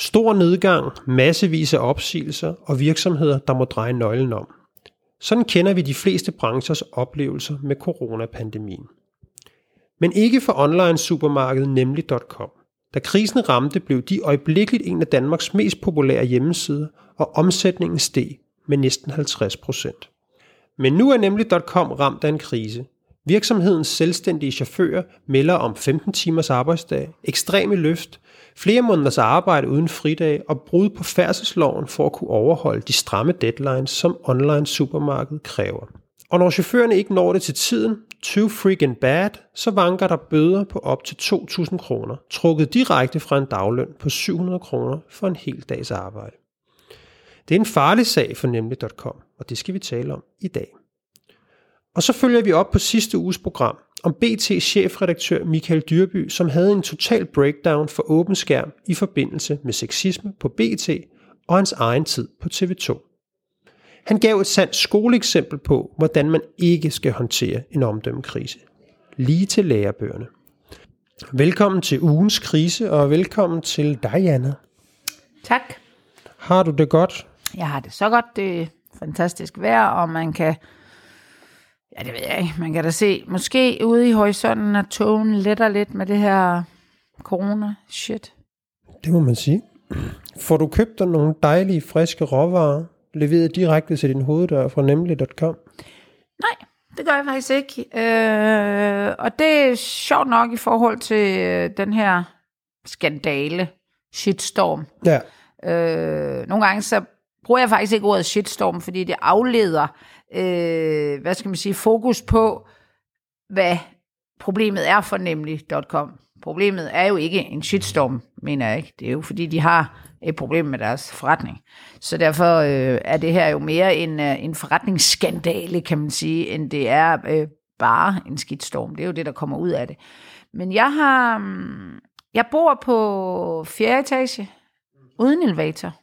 Stor nedgang, massevis af opsigelser og virksomheder, der må dreje nøglen om. Sådan kender vi de fleste branchers oplevelser med coronapandemien. Men ikke for online supermarkedet nemlig.com. Da krisen ramte, blev de øjeblikkeligt en af Danmarks mest populære hjemmesider, og omsætningen steg med næsten 50 procent. Men nu er nemlig.com ramt af en krise. Virksomhedens selvstændige chauffører melder om 15 timers arbejdsdag, ekstreme løft, flere måneders arbejde uden fridag og brud på færdselsloven for at kunne overholde de stramme deadlines, som online supermarked kræver. Og når chaufførerne ikke når det til tiden, too freaking bad, så vanker der bøder på op til 2.000 kroner, trukket direkte fra en dagløn på 700 kroner for en hel dags arbejde. Det er en farlig sag for nemlig.com, og det skal vi tale om i dag. Og så følger vi op på sidste uges program om BT's chefredaktør Michael Dyrby, som havde en total breakdown for åben skærm i forbindelse med sexisme på BT og hans egen tid på TV2. Han gav et sandt skoleeksempel på, hvordan man ikke skal håndtere en omdømmekrise. Lige til lærebøgerne. Velkommen til ugens krise, og velkommen til dig, Anna. Tak. Har du det godt? Jeg har det så godt. Det er fantastisk vejr, og man kan... Ja, det ved jeg ikke. Man kan da se, måske ude i horisonten, at togen letter lidt med det her corona-shit. Det må man sige. Får du købt dig nogle dejlige, friske råvarer, leveret direkte til din hoveddør fra nemlig.com? Nej, det gør jeg faktisk ikke. Øh, og det er sjovt nok i forhold til øh, den her skandale, shitstorm. Ja. Øh, nogle gange så bruger jeg faktisk ikke ordet shitstorm, fordi det afleder, øh, hvad skal man sige, fokus på, hvad problemet er for nemlig.com. Problemet er jo ikke en shitstorm, mener jeg ikke. Det er jo fordi, de har et problem med deres forretning. Så derfor øh, er det her jo mere en, øh, en forretningsskandale, kan man sige, end det er øh, bare en skidstorm. Det er jo det, der kommer ud af det. Men jeg har... Mm, jeg bor på fjerde etage, uden elevator.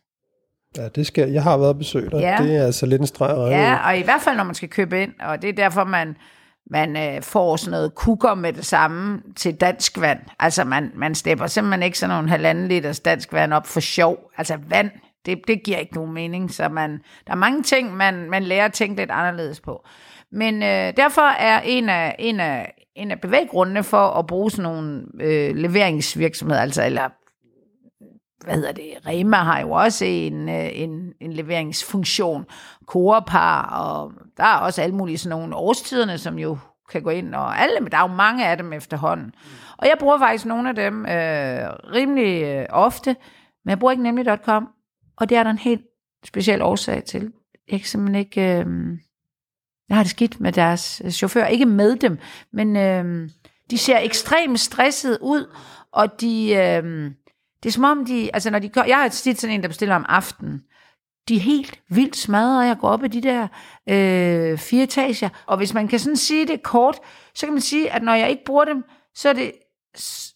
Ja, det skal jeg har været og besøgt dig. Ja. Det er altså lidt en streg. Ja, og i hvert fald, når man skal købe ind, og det er derfor, man, man øh, får sådan noget kukker med det samme til dansk vand. Altså, man, man stepper simpelthen ikke sådan nogle halvanden liters dansk vand op for sjov. Altså, vand, det, det giver ikke nogen mening, så man, der er mange ting, man, man lærer at tænke lidt anderledes på. Men øh, derfor er en af, en, af, en af bevæggrundene for at bruge sådan nogle øh, leveringsvirksomheder, altså, eller hvad hedder det, Rema har jo også en, øh, en, en leveringsfunktion, Coop har, og der er også alle mulige sådan nogle årstiderne, som jo kan gå ind, og alle, men der er jo mange af dem efterhånden. Og jeg bruger faktisk nogle af dem øh, rimelig øh, ofte, men jeg bruger ikke nemlig.com, og det er der en helt speciel årsag til. Jeg kan simpelthen ikke... Øh, jeg har det skidt med deres øh, chauffør. Ikke med dem, men øh, de ser ekstremt stresset ud, og de... Øh, det er som om de, altså når de gør, jeg har tit sådan en, der bestiller om aftenen. De er helt vildt smadret, og jeg går op i de der øh, fire etager. Og hvis man kan sådan sige det kort, så kan man sige, at når jeg ikke bruger dem, så er det,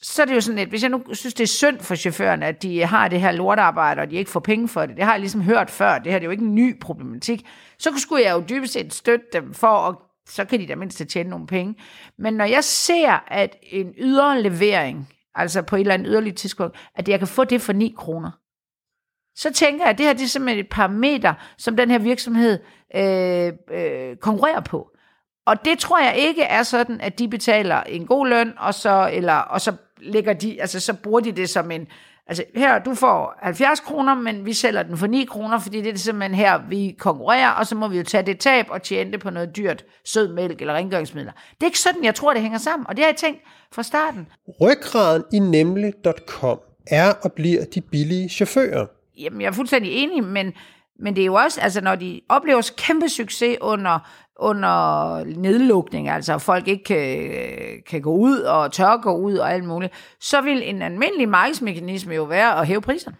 så er det jo sådan lidt, hvis jeg nu synes, det er synd for chaufførerne, at de har det her lortarbejde, og de ikke får penge for det, det har jeg ligesom hørt før, det her det er jo ikke en ny problematik, så skulle jeg jo dybest set støtte dem for at så kan de da mindst tjene nogle penge. Men når jeg ser, at en ydre levering, altså på et eller andet yderligt tidspunkt, at jeg kan få det for 9 kroner, så tænker jeg, at det her det er simpelthen et parameter, som den her virksomhed øh, øh, konkurrerer på. Og det tror jeg ikke er sådan, at de betaler en god løn, og så, eller, og så lægger de, altså så bruger de det som en, altså her, du får 70 kroner, men vi sælger den for 9 kroner, fordi det er simpelthen her, vi konkurrerer, og så må vi jo tage det tab og tjene det på noget dyrt sødmælk eller rengøringsmidler. Det er ikke sådan, jeg tror, det hænger sammen, og det har jeg tænkt fra starten. Ryggraden i nemlig.com er og bliver de billige chauffører. Jamen, jeg er fuldstændig enig, men, men det er jo også, altså når de oplever kæmpe succes under, under nedlukning, altså folk ikke kan, kan gå ud og tør gå ud og alt muligt, så vil en almindelig markedsmekanisme jo være at hæve priserne.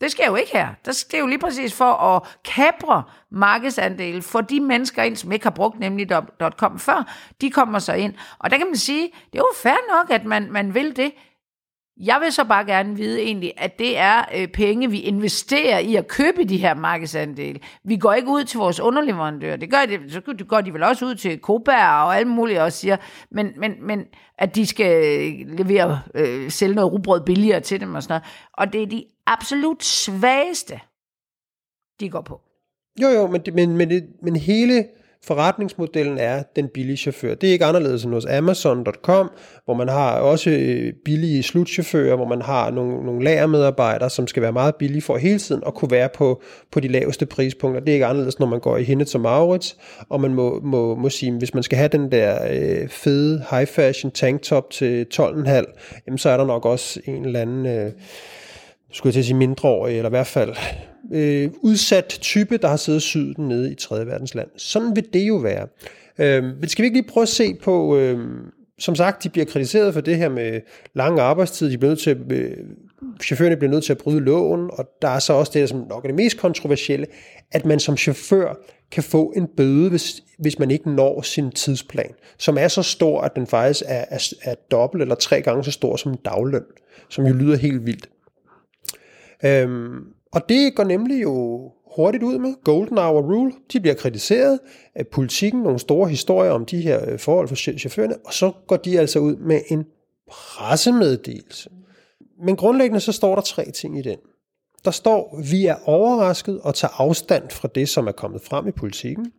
Det sker jo ikke her. Det er jo lige præcis for at kapre markedsandel for de mennesker ind, som ikke har brugt nemlig .com før. De kommer så ind. Og der kan man sige, det er jo fair nok, at man, man vil det. Jeg vil så bare gerne vide egentlig, at det er øh, penge, vi investerer i at købe de her markedsandele. Vi går ikke ud til vores underleverandører. Det gør de, så går de vel også ud til Koberg og alt muligt og siger, men, men, men at de skal øh, levere, øh, sælge noget rugbrød billigere til dem og sådan noget. Og det er de absolut svageste, de går på. Jo, jo, men, det, men, men, det, men hele forretningsmodellen er den billige chauffør. Det er ikke anderledes end hos Amazon.com, hvor man har også øh, billige slutchauffører, hvor man har nogle, nogle lagermedarbejdere, som skal være meget billige for hele tiden at kunne være på, på de laveste prispunkter. Det er ikke anderledes, når man går i Hinnet som Maurits, og man må, må, må sige, hvis man skal have den der øh, fede high fashion tanktop til 12,5, jamen så er der nok også en eller anden... Øh, skulle jeg til at sige mindreårig, eller i hvert fald øh, udsat type, der har siddet syden nede i 3. verdens land. Sådan vil det jo være. Øh, men skal vi ikke lige prøve at se på, øh, som sagt, de bliver kritiseret for det her med lang arbejdstid, de bliver nødt til at, øh, chaufførerne bliver nødt til at bryde loven, og der er så også det, som nok er det mest kontroversielle, at man som chauffør kan få en bøde, hvis, hvis man ikke når sin tidsplan, som er så stor, at den faktisk er, er, er dobbelt eller tre gange så stor som en dagløn, som jo lyder helt vildt. Øhm, og det går nemlig jo hurtigt ud med. Golden Hour Rule, de bliver kritiseret af politikken, nogle store historier om de her øh, forhold for chaufførerne, og så går de altså ud med en pressemeddelelse. Men grundlæggende så står der tre ting i den. Der står, vi er overrasket og tager afstand fra det, som er kommet frem i politikken.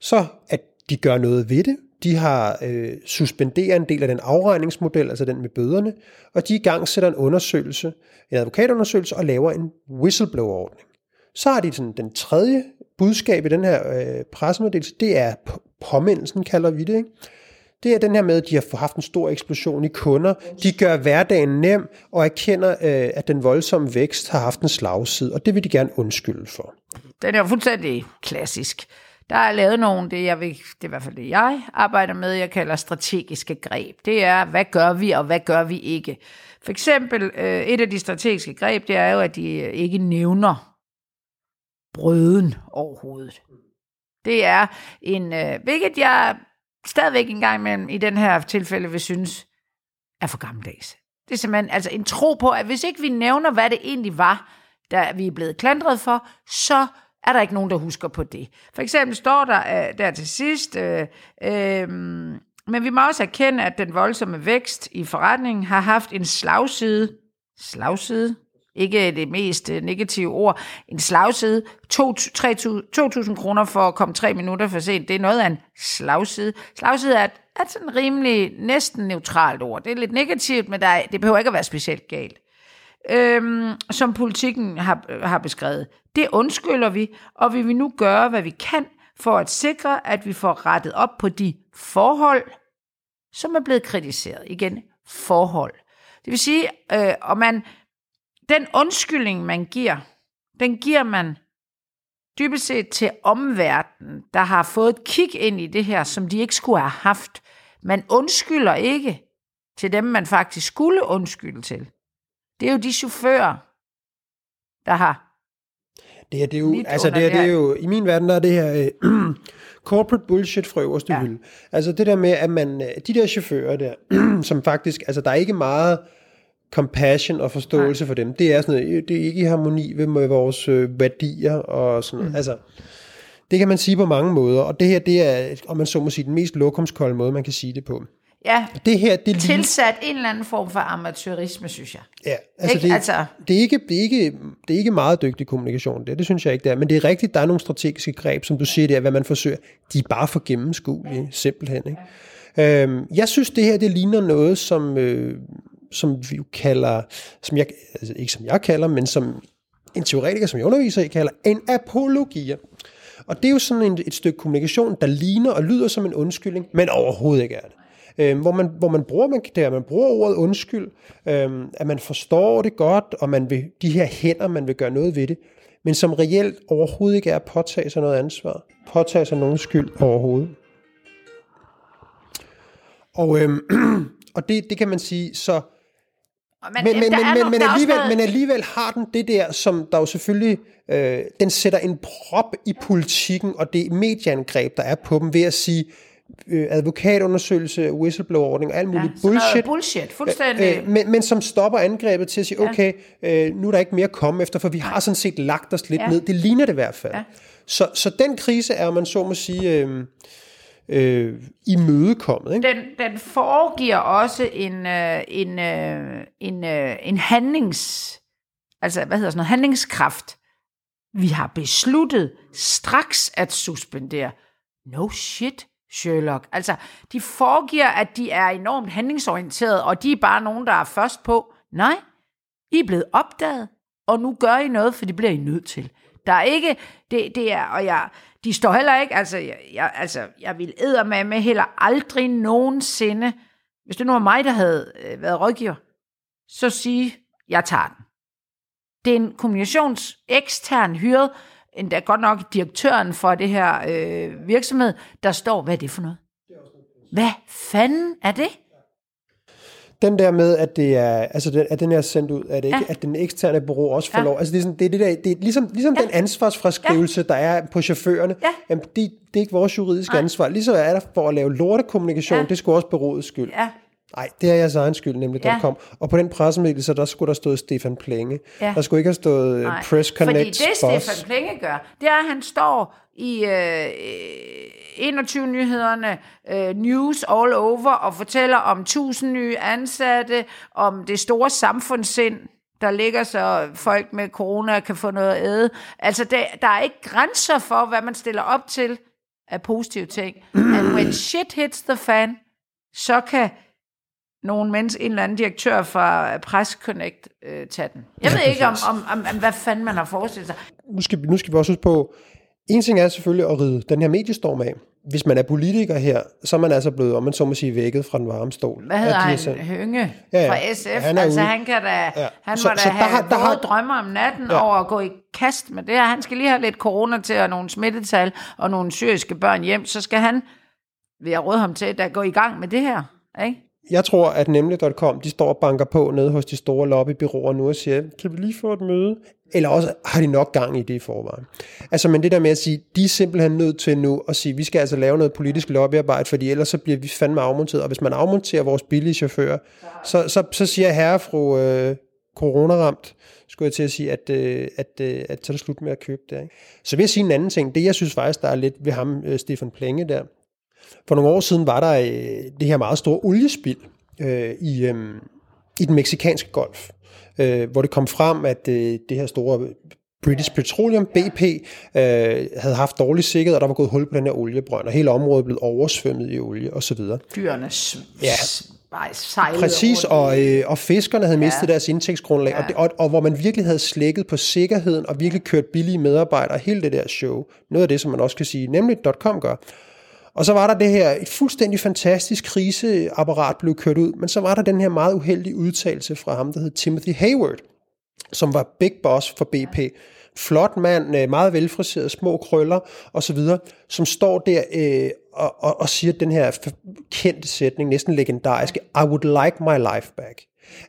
Så at de gør noget ved det. De har øh, suspenderet en del af den afregningsmodel, altså den med bøderne, og de i gang sætter en undersøgelse, en advokatundersøgelse, og laver en whistleblower-ordning. Så har de sådan, den tredje budskab i den her øh, pressemeddelelse, det er påmindelsen, kalder vi det. Ikke? Det er den her med, at de har haft en stor eksplosion i kunder. De gør hverdagen nem og erkender, øh, at den voldsomme vækst har haft en slagside, og det vil de gerne undskylde for. Den er jo fuldstændig klassisk. Der er lavet nogle, det, jeg vil, det er i hvert fald det, jeg arbejder med, jeg kalder strategiske greb. Det er, hvad gør vi, og hvad gør vi ikke. For eksempel, øh, et af de strategiske greb, det er jo, at de øh, ikke nævner brøden overhovedet. Det er en, øh, hvilket jeg stadigvæk engang imellem i den her tilfælde vil synes, er for gammeldags. Det er simpelthen altså en tro på, at hvis ikke vi nævner, hvad det egentlig var, der vi er blevet klandret for, så er der ikke nogen, der husker på det. For eksempel står der øh, der til sidst, øh, øh, men vi må også erkende, at den voldsomme vækst i forretningen har haft en slagside, slagside, ikke det mest øh, negative ord, en slagside, 2.000 kroner for at komme tre minutter for sent, det er noget af en slagside. Slagside er, er sådan rimelig næsten neutralt ord. Det er lidt negativt, men der er, det behøver ikke at være specielt galt øhm, som politikken har, har beskrevet. Det undskylder vi, og vi vil nu gøre, hvad vi kan for at sikre, at vi får rettet op på de forhold, som er blevet kritiseret. Igen, forhold. Det vil sige, øh, og man, den undskyldning, man giver, den giver man dybest set til omverdenen, der har fået et kig ind i det her, som de ikke skulle have haft. Man undskylder ikke til dem, man faktisk skulle undskylde til. Det er jo de chauffører, der har det her, det er jo, altså det, her, det er jo, i min verden, der er det her uh, corporate bullshit fra øverste ja. hylde. Altså det der med, at man, øh, de der chauffører der, som faktisk, altså der er ikke meget compassion og forståelse Nej. for dem. Det er sådan noget, det er ikke i harmoni med vores øh, værdier og sådan noget. Mm. Altså, det kan man sige på mange måder, og det her, det er, om man så må sige, den mest lokumskolde måde, man kan sige det på. Ja, det her, det tilsat lige... en eller anden form for amatørisme, synes jeg. Ja, altså, ikke? Det, altså... Det, er ikke, det, er ikke, det er ikke meget dygtig kommunikation, det, det synes jeg ikke, det er. Men det er rigtigt, der er nogle strategiske greb, som du siger, det er, hvad man forsøger. De er bare for gennemskuelige, simpelthen. Ikke? Ja. Øhm, jeg synes, det her, det ligner noget, som, øh, som vi jo kalder, som jeg, altså ikke som jeg kalder, men som en teoretiker, som jeg underviser i, kalder en apologia. Og det er jo sådan en, et stykke kommunikation, der ligner og lyder som en undskyldning, men overhovedet ikke er det øh, hvor, man, hvor man bruger man, der, man bruger ordet undskyld, øh, at man forstår det godt, og man vil, de her hænder, man vil gøre noget ved det, men som reelt overhovedet ikke er at påtage sig noget ansvar, påtage sig nogen skyld overhovedet. Og, øh, og det, det kan man sige, så men, men, men, men, men, alligevel, men alligevel har den det der, som der jo selvfølgelig, øh, den sætter en prop i politikken, og det medieangreb, der er på dem, ved at sige, øh, advokatundersøgelse, whistleblower-ordning og alt muligt ja, bullshit. bullshit, fuldstændig. Øh, men, men som stopper angrebet til at sige, okay, øh, nu er der ikke mere at komme efter, for vi har sådan set lagt os lidt ja. ned. Det ligner det i hvert fald. Ja. Så, så den krise er, man så må sige, øh, øh, imødekommet. Ikke? Den, den foregiver også en, øh, en, øh, en, øh, en handlings altså hvad hedder sådan noget, handlingskraft. Vi har besluttet straks at suspendere. No shit, Sherlock. Altså, de foregiver, at de er enormt handlingsorienterede, og de er bare nogen, der er først på. Nej, I er blevet opdaget, og nu gør I noget, for det bliver I nødt til. Der er ikke, det, det er, og jeg, de står heller ikke, altså, jeg, jeg, altså, jeg vil æde med med heller aldrig nogensinde, hvis det nu var mig, der havde øh, været rådgiver, så sige, jeg tager den. Det er en kommunikations ekstern hyret, endda godt nok direktøren for det her øh, virksomhed, der står, hvad er det for noget? Hvad fanden er det? Den der med, at, det er, altså den, at den er sendt ud, at, det ikke, ja. at den eksterne bureau også får ja. lov. Altså det er, sådan, det er, det der, det er ligesom, ligesom ja. den ansvarsfraskrivelse, ja. der er på chaufførerne. Ja. Jamen, det, det er ikke vores juridiske Nej. ansvar. Ligesom er der for at lave lortekommunikation, ja. det skulle også berådes skyld. Ja. Nej, det er jeres egen skyld, nemlig ja. kom. Og på den pressemeddelelse, der skulle der stået Stefan Plenge. Ja. Der skulle ikke have stået Nej. Press Connect Fordi det, boss. Stefan Plenge gør, det er, at han står i øh, 21-nyhederne, øh, news all over, og fortæller om tusind nye ansatte, om det store samfundssind, der ligger så folk med corona kan få noget at æde. Altså, det, der er ikke grænser for, hvad man stiller op til af positive ting. And when shit hits the fan, så kan nogen mens en eller anden direktør fra Press Connect øh, tage den. Jeg ved ikke, om, om, om, om, hvad fanden man har forestillet sig. Nu skal, nu skal vi også huske på, en ting er selvfølgelig at ride den her mediestorm af. Hvis man er politiker her, så er man altså blevet, om man så må sige, vækket fra den varme stol. Hvad hedder han? Så... Hønge ja, ja. fra SF? Han altså, ude. han kan da, ja. han så, må da så have der, der har... drømmer om natten ja. over at gå i kast med det her. Han skal lige have lidt corona til, og nogle smittetal, og nogle syriske børn hjem. Så skal han, vil jeg råde ham til, at gå i gang med det her. Ikke? Jeg tror, at nemlig.com, de står og banker på nede hos de store lobbybyråer nu og siger, kan vi lige få et møde? Eller også har de nok gang i det i forvejen. Altså, men det der med at sige, de er simpelthen nødt til nu at sige, vi skal altså lave noget politisk lobbyarbejde, fordi ellers så bliver vi fandme afmonteret. Og hvis man afmonterer vores billige chauffører, så, så, så siger herre fru øh, coronaramt, skulle jeg til at sige, at, øh, at, øh, at så er det slut med at købe det. Ikke? Så vil jeg sige en anden ting. Det, jeg synes faktisk, der er lidt ved ham, øh, Stefan Plenge der, for nogle år siden var der øh, det her meget store oliespild øh, i, øh, i den meksikanske golf, øh, hvor det kom frem, at øh, det her store British Petroleum, BP, øh, havde haft dårlig sikkerhed, og der var gået hul på den her oliebrønd, og hele området blev oversvømmet i olie osv. Dyrene ja. sejlede Præcis, og, øh, og fiskerne havde mistet ja. deres indtægtsgrundlag, ja. og, det, og, og hvor man virkelig havde slækket på sikkerheden, og virkelig kørt billige medarbejdere, hele det der show. Noget af det, som man også kan sige, nemlig .com gør. Og så var der det her et fuldstændig fantastisk kriseapparat blev kørt ud, men så var der den her meget uheldige udtalelse fra ham, der hed Timothy Hayward, som var big boss for BP. Flot mand, øh, meget velfriseret, små krøller osv., som står der øh, og, og, og siger den her kendte sætning, næsten legendariske, I would like my life back.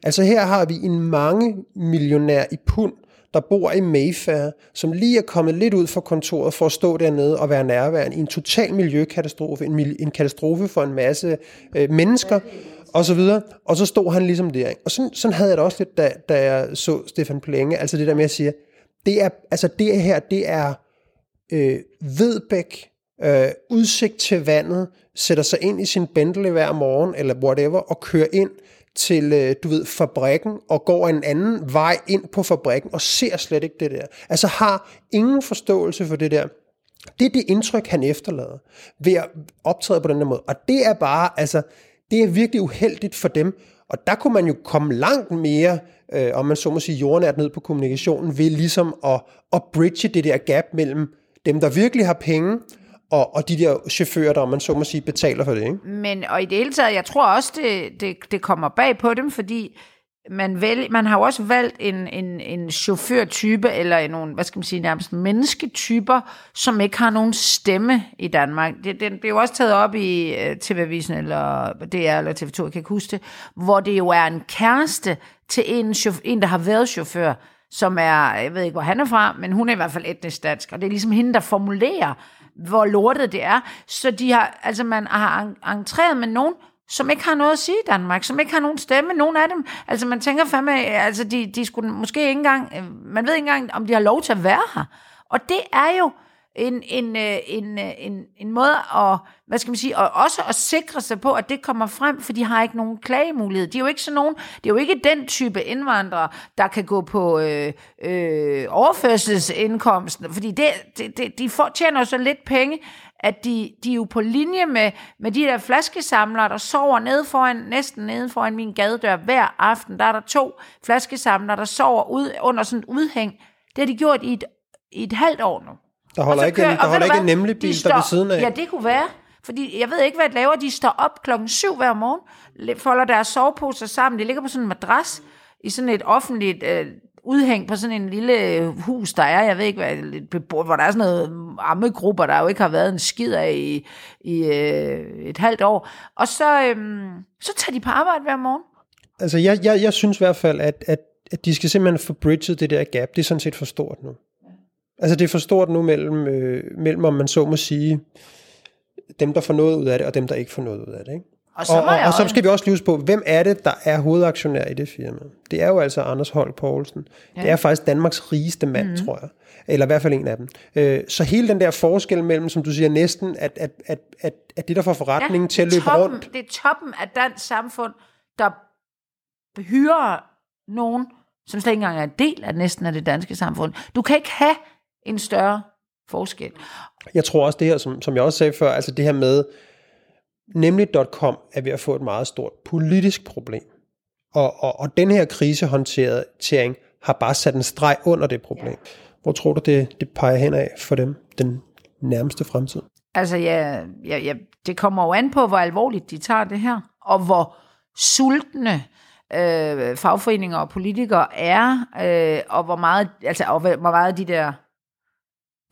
Altså her har vi en mange millionær i pund, der bor i Mayfair, som lige er kommet lidt ud fra kontoret for at stå dernede og være nærværende i en total miljøkatastrofe, en, en katastrofe for en masse øh, mennesker, og så videre. Og så stod han ligesom der. Og sådan, sådan havde jeg det også lidt, da, da jeg så Stefan Plenge. Altså det der med at sige, det er, altså det her, det er øh, Vedbæk, øh, udsigt til vandet, sætter sig ind i sin Bentley hver morgen, eller whatever, og kører ind til, øh, du ved, fabrikken, og går en anden vej ind på fabrikken, og ser slet ikke det der. Altså har ingen forståelse for det der. Det er det indtryk, han efterlader ved at optræde på den der måde. Og det er bare, altså, det er virkelig uheldigt for dem. Og der kunne man jo komme langt mere, øh, om man så må sige, jordnært ned på kommunikationen, ved ligesom at, at bridge det der gap mellem dem, der virkelig har penge, og, og de der chauffører, der, man så må sige, betaler for det. Ikke? Men, og i det hele taget, jeg tror også, det, det, det kommer bag på dem, fordi man, vælg, man har jo også valgt en, en, en chaufførtype, eller en, nogle, hvad skal man sige, nærmest mennesketyper, som ikke har nogen stemme i Danmark. Det, det, det er jo også taget op i øh, TV-avisen, eller DR, eller TV2, jeg kan ikke huske det, hvor det jo er en kæreste til en, en der har været chauffør, som er, jeg ved ikke, hvor han er fra, men hun er i hvert fald etnisk dansk, og det er ligesom hende, der formulerer, hvor lortet det er. Så de har, altså man har entreret med nogen, som ikke har noget at sige i Danmark, som ikke har nogen stemme, nogen af dem. Altså man tænker fandme, altså de, de skulle måske ikke engang, øh, man ved ikke engang, om de har lov til at være her. Og det er jo en, en, øh, en, øh, en, en måde at, hvad skal man sige, og også at sikre sig på, at det kommer frem, for de har ikke nogen klagemulighed. De er jo ikke sådan nogen, det er jo ikke den type indvandrere, der kan gå på øh, øh, overførselsindkomsten, fordi det, det, det, de får, tjener jo så lidt penge, at de, de er jo på linje med, med de der flaskesamlere, der sover nede foran, næsten nede foran min gadedør hver aften. Der er der to flaskesamlere, der sover ud, under sådan et udhæng. Det har de gjort i et, i et halvt år nu. Der holder ikke, kører- en, der holder ikke en nemlig De bil der står- ved siden af. Ja, det kunne være. Fordi jeg ved ikke, hvad de laver. De står op klokken syv hver morgen, folder deres soveposer sammen. De ligger på sådan en madras i sådan et offentligt øh, udhæng på sådan en lille øh, hus, der er. Jeg ved ikke, hvad, hvor der er sådan noget ammegrupper, der jo ikke har været en skid af i, i øh, et halvt år. Og så, øhm, så tager de på arbejde hver morgen. Altså, jeg, jeg, jeg synes i hvert fald, at, at, at de skal simpelthen få bridget det der gap. Det er sådan set for stort nu. Altså, det er for stort nu mellem, øh, mellem om man så må sige, dem, der får noget ud af det, og dem, der ikke får noget ud af det. Ikke? Og så, Og, og, og så skal vi også livs på, hvem er det, der er hovedaktionær i det firma? Det er jo altså Anders Holk Poulsen. Ja. Det er faktisk Danmarks rigeste mand, mm. tror jeg. Eller i hvert fald en af dem. Øh, Så hele den der forskel mellem, som du siger, næsten, at, at, at, at, at det, der får forretningen ja, til at det er løbe toppen, rundt, Det er toppen af dansk samfund, der hyrer nogen, som slet ikke engang er en del af næsten af det danske samfund. Du kan ikke have en større forskel. Jeg tror også det her, som, som jeg også sagde før, altså det her med, nemlig.com er ved at få et meget stort politisk problem. Og, og, og den her krisehåndtering har bare sat en streg under det problem. Hvor tror du, det, det peger hen af for dem den nærmeste fremtid? Altså, ja, ja, ja, det kommer jo an på, hvor alvorligt de tager det her, og hvor sultne øh, fagforeninger og politikere er, øh, og hvor meget, altså, og hvor meget de der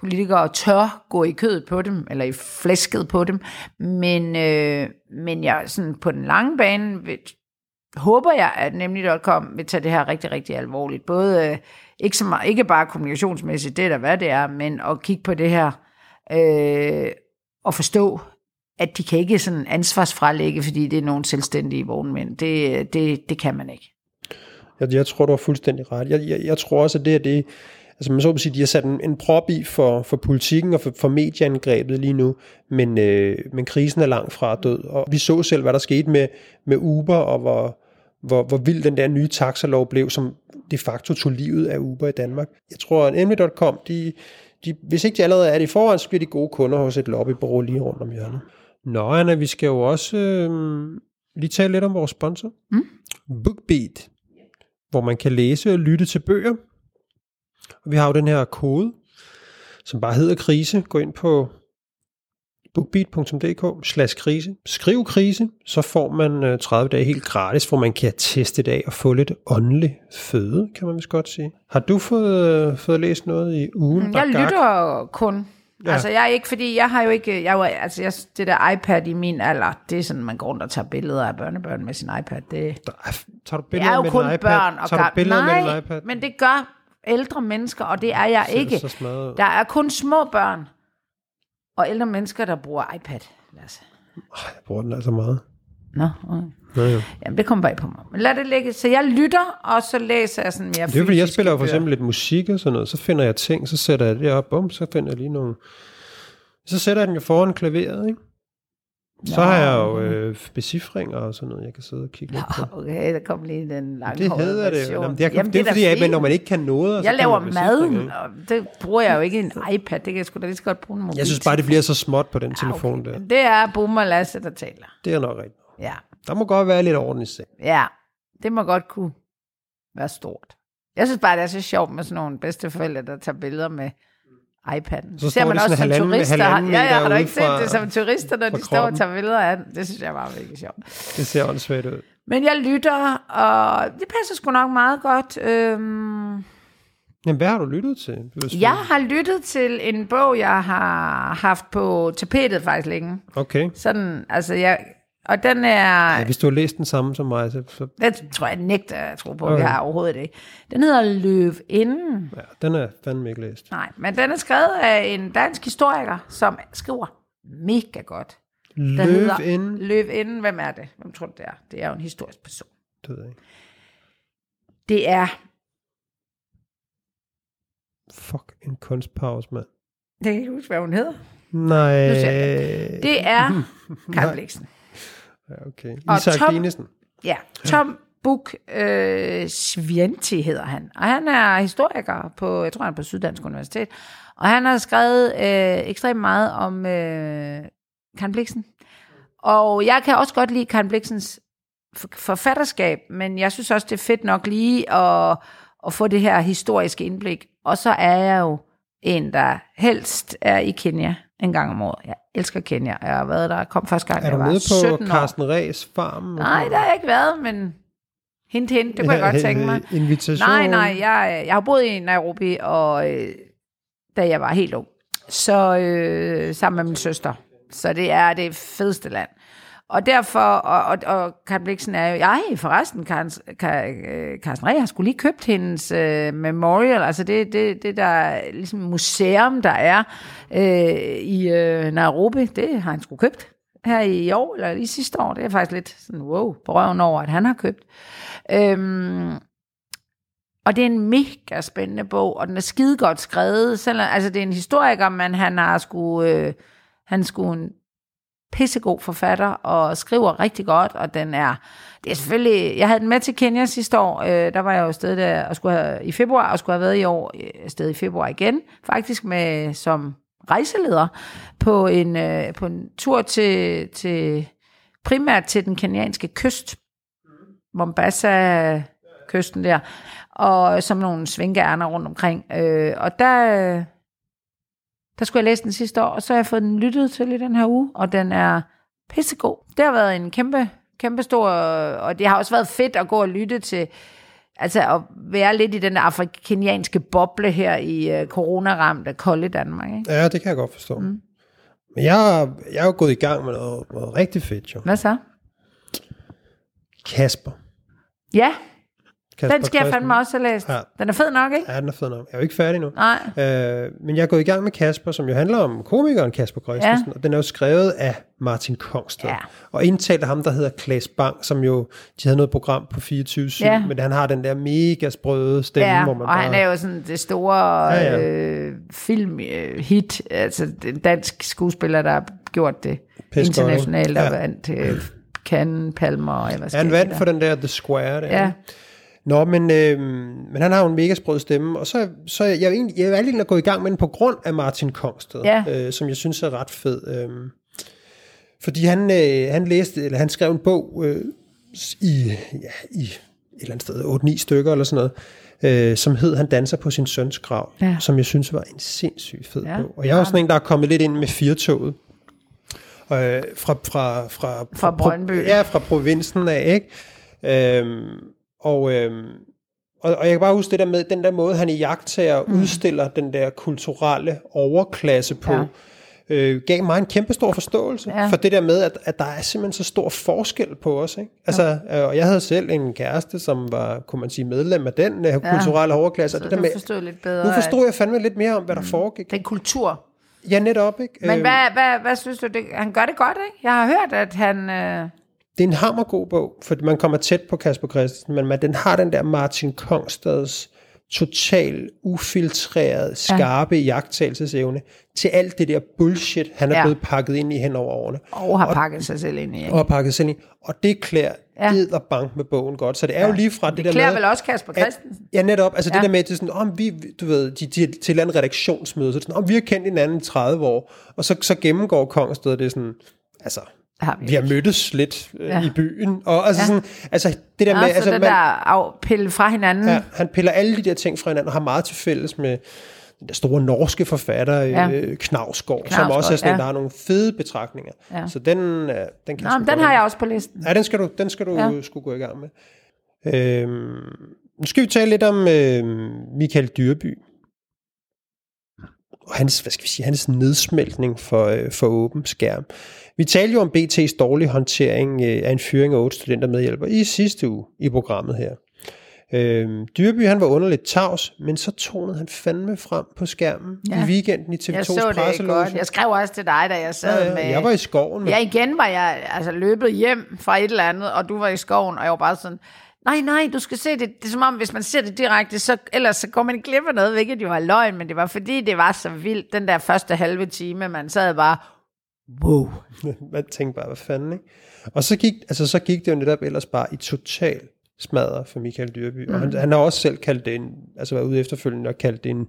politikere tør gå i kødet på dem, eller i flæsket på dem. Men, øh, men jeg sådan på den lange bane vil, håber jeg, at nemlig.com vil tage det her rigtig, rigtig alvorligt. Både øh, ikke, så meget, ikke bare kommunikationsmæssigt, det der hvad det er, men at kigge på det her øh, og forstå, at de kan ikke sådan ansvarsfralægge, fordi det er nogle selvstændige vognmænd. Det, øh, det, det kan man ikke. Jeg, jeg tror, du har fuldstændig ret. Jeg, jeg, jeg tror også, at det er det, altså man så må sige, de har sat en, en prop i for, for politikken og for, for medieangrebet lige nu, men, øh, men krisen er langt fra død. Og vi så selv, hvad der skete med, med Uber, og hvor, hvor, hvor vild den der nye taxalov blev, som de facto tog livet af Uber i Danmark. Jeg tror, at Emily.com, de, de, hvis ikke de allerede er det i forvejen, så bliver de gode kunder hos et lobbybureau lige rundt om hjørnet. Nå, Anna, vi skal jo også øh, lige tale lidt om vores sponsor. Mm. BookBeat, hvor man kan læse og lytte til bøger. Og vi har jo den her kode, som bare hedder krise. Gå ind på bookbeat.dk slash krise. Skriv krise, så får man øh, 30 dage helt gratis, hvor man kan teste det af og få lidt åndelig føde, kan man vist godt sige. Har du fået, øh, fået læst noget i ugen? Jeg Bagak? lytter kun. Ja. Altså, jeg er ikke, fordi jeg har jo ikke, jeg, jo- altså, jeg, det der iPad i min alder, det er sådan, man går rundt og tager billeder af børnebørn med sin iPad. Det, Der er- Tager du det billeder er jo med kun iPad? børn og Tager du billeder med Nej, din iPad? men det gør ældre mennesker, og det er jeg Ser ikke. så. Der er kun små børn og ældre mennesker, der bruger iPad. Lasse. Jeg bruger den altså meget. Nå, okay. Ja, ja. Jamen, det kommer bare på mig. Men lad det ligge. Så jeg lytter, og så læser jeg sådan mere Det er fordi, jeg spiller jo for eksempel lidt musik og sådan noget, så finder jeg ting, så sætter jeg det op, bum, så finder jeg lige nogle... Så sætter jeg den jo foran klaveret, ikke? Så har jeg jo øh, becifringer og sådan noget, jeg kan sidde og kigge lidt på. Okay, der kom lige den lange Det hedder det jo. Jamen, det, er, Jamen, det er fordi, at, fint. når man ikke kan noget... så Jeg kan laver mad, og det bruger jeg jo ikke en iPad. Det kan jeg sgu da lige så godt bruge en mobil. Jeg synes bare, det bliver så småt på den telefon der. Det er Boomer Lasse, der taler. Det er nok rigtigt. Ja. Der må godt være lidt orden i seng. ja, det må godt kunne være stort. Jeg synes bare, det er så sjovt med sådan nogle bedsteforældre, der tager billeder med iPad'en. Så ser man også som turister. halvanden ja, meter har ude ikke set det som turister, når de står og kroppen. tager billeder af den? Det synes jeg er virkelig sjovt. Det ser åndssvagt ud. Men jeg lytter, og det passer sgu nok meget godt. Øhm, Jamen, hvad har du lyttet til? jeg har lyttet til en bog, jeg har haft på tapetet faktisk længe. Okay. Sådan, altså jeg, og den er, Ja, hvis du har læst den samme som mig, så, så det tror jeg nægter at tro på, okay. Vi har overhovedet ikke. Den hedder Løvinden. ja, den er fandme ikke læst. Nej, men den er skrevet af en dansk historiker, som skriver mega godt. Løv hedder ind. Løvinden. Hvem er det? Hvem tror du, det er? Det er jo en historisk person. Det ved jeg ikke. Det er, Fuck en kunstpause, mand. kan jeg ikke huske, hvad hun hedder. Nej. Jeg Det er Karen Bliksen. Ja, okay. Og Isak Tom- Dinesen. Ja, Tom Buk øh, Svienti hedder han. Og han er historiker på, jeg tror han er på Syddansk Universitet. Og han har skrevet øh, ekstremt meget om øh, Karen Bliksen. Og jeg kan også godt lide Karen Bliksens for- forfatterskab, men jeg synes også, det er fedt nok lige at, at få det her historiske indblik. Og så er jeg jo en, der helst er i Kenya en gang om året. Jeg elsker Kenya. Jeg har været der, jeg kom første gang, Er jeg du var nede 17 på år. Carsten Ræs farm? Nej, der har jeg ikke været, men hint, hint, det kunne jeg godt tænke mig. Invitation? Nej, nej, jeg, jeg har boet i Nairobi, og øh, da jeg var helt ung, så øh, sammen med min søster. Så det er det fedeste land. Og derfor, og, og, og Karen Bliksen er jo, ej, forresten, Karen, Karen, øh, Carsten Reh har skulle lige købt hendes øh, memorial, altså det, det, det der ligesom museum, der er øh, i øh, Nairobi, det har han skulle købt her i år, eller i sidste år. Det er faktisk lidt sådan, wow, på røven over, at han har købt. Øhm, og det er en mega spændende bog, og den er skide godt skrevet. Selvom, altså, det er en historiker, men han har sgu, øh, han skulle pissegod forfatter, og skriver rigtig godt, og den er, det er selvfølgelig, jeg havde den med til Kenya sidste år, øh, der var jeg jo afsted der, og skulle have, i februar, og skulle have været i år, sted afsted i februar igen, faktisk med, som rejseleder, på en, øh, på en tur til, til, primært til den kenyanske kyst, Mombasa-kysten der, og som nogle svingærner rundt omkring. Øh, og der, der skulle jeg læse den sidste år, og så har jeg fået den lyttet til i den her uge, og den er pissegod. Det har været en kæmpe, kæmpe stor, og det har også været fedt at gå og lytte til, altså at være lidt i den afrikanske boble her i uh, coronaramte kolde Danmark. Ikke? Ja, det kan jeg godt forstå. Mm. Men jeg, jeg er jo gået i gang med noget, noget rigtig fedt, jo. Hvad så? Kasper. Ja, Kasper den skal jeg fandme også have læst. Ja. Den er fed nok, ikke? Ja, den er fed nok. Jeg er jo ikke færdig nu. Nej. Øh, men jeg er gået i gang med Kasper, som jo handler om komikeren Kasper Christensen, ja. og den er jo skrevet af Martin Kongsted, Ja. og indtalt af ham, der hedder Klaas Bang, som jo, de havde noget program på 24 Ja. men han har den der mega sprøde stemme, Ja, hvor man og bare... han er jo sådan det store Ja, ja, ja. ja. Øh, filmhit, altså den dansk skuespiller, der har gjort det Pisse internationalt, ikke? og Ja. vandt øh, Cannes, Palmer og jeg Han vandt for den der The Square der. Ja. Nå, men, øh, men han har jo en mega sprød stemme, og så, så jeg, jeg, egentlig, jeg er egentlig at gå i gang med den på grund af Martin Kongsted, Ja. øh, som jeg synes er ret fed. Øh, fordi han, øh, han læste, eller han skrev en bog øh, i, ja, i et eller andet sted, 8-9 stykker eller sådan noget, øh, som hed Han danser på sin søns grav, Ja. som jeg synes var en sindssygt fed Ja. bog. Og jeg er også sådan en, der er kommet lidt ind med firtoget. Øh, fra, fra, fra, Fra pro- Brøndby. Ja, fra provinsen af, ikke? Øhm, og, øhm, og, og jeg kan bare huske det der med, den der måde, han i jagttager mm. udstiller den der kulturelle overklasse på, Ja. ja. øh, gav mig en kæmpe stor forståelse Ja. ja. for det der med, at, at der er simpelthen så stor forskel på os. Ikke? Altså, øh, og jeg havde selv en kæreste, som var, kunne man sige, medlem af den øh, kulturelle overklasse. Så og det der med, forstod lidt bedre. nu forstod at- jeg fandme lidt mere om, hvad der foregik. Den kultur. Ja, netop. Ikke? Men Øhm, hvad, hvad, hvad synes du? Det, han gør det godt, ikke? Jeg har hørt, at han... Øh, det er en hammergod bog, for man kommer tæt på Kasper Christensen, men man, den har den der Martin Kongstads total ufiltreret, skarpe ja. jagttagelsesevne til alt det der bullshit, han er Ja. blevet pakket ind i hen over årene. og har pakket sig selv ind i. Ikke? Og pakket selv ind. Og det klæder Ja. bank med bogen godt. Så det er ja. jo lige fra det, Det der med... vel også Kasper at- Christensen. Ja, netop. Altså ja. Det der med, at det sådan, om vi, du ved, de, de, til andet redaktionsmøde, så det sådan, om vi har kendt hinanden i 30 år, og så, så gennemgår Kongsted, det sådan, altså, Har vi vi har mødtes lidt øh, Ja. i byen, og altså, Ja. sådan, altså det der Ja, med, så altså, den man, der af, pille fra hinanden. ja, han piller alle de der ting fra hinanden, og har meget til fælles med den der store norske forfatter, Ja. øh, Knavsgaard, som også er sådan ja. der har nogle fede betragtninger. Ja. Så den, øh, den kan Nå, men den har jeg også på listen. Ja, den skal du, den skal du ja. skulle gå i gang med. Øhm, nu skal vi tale lidt om øh, Michael Dyrby. Og hans, hvad skal vi sige, hans nedsmeltning for, øh, for åben skærm. Vi talte jo om BT's dårlige håndtering øh, af en fyring af otte studentermedhjælper i sidste uge i programmet her. Øhm, Dyrby han var underligt tavs, men så tonede han fandme frem på skærmen Ja. i weekenden i Jeg TV2's så det godt. Jeg skrev også til dig, da jeg sad ja, ja, med... jeg var i skoven. Med, Ja, igen var jeg altså løbet hjem fra et eller andet, og du var i skoven, og jeg var bare sådan, Nej, nej, du skal se det. Det er som om, hvis man ser det direkte, så, ellers så går man glip af noget, hvilket jo var løgn, men det var fordi, det var så vildt, den der første halve time, man sad bare, wow. man tænkte bare, hvad fanden, ikke? Og så gik, altså, så gik det jo netop ellers bare i total smadre for Michael Dyrby. Mm. Og han, han har også selv kaldt det en, altså været ude efterfølgende og kaldt det en,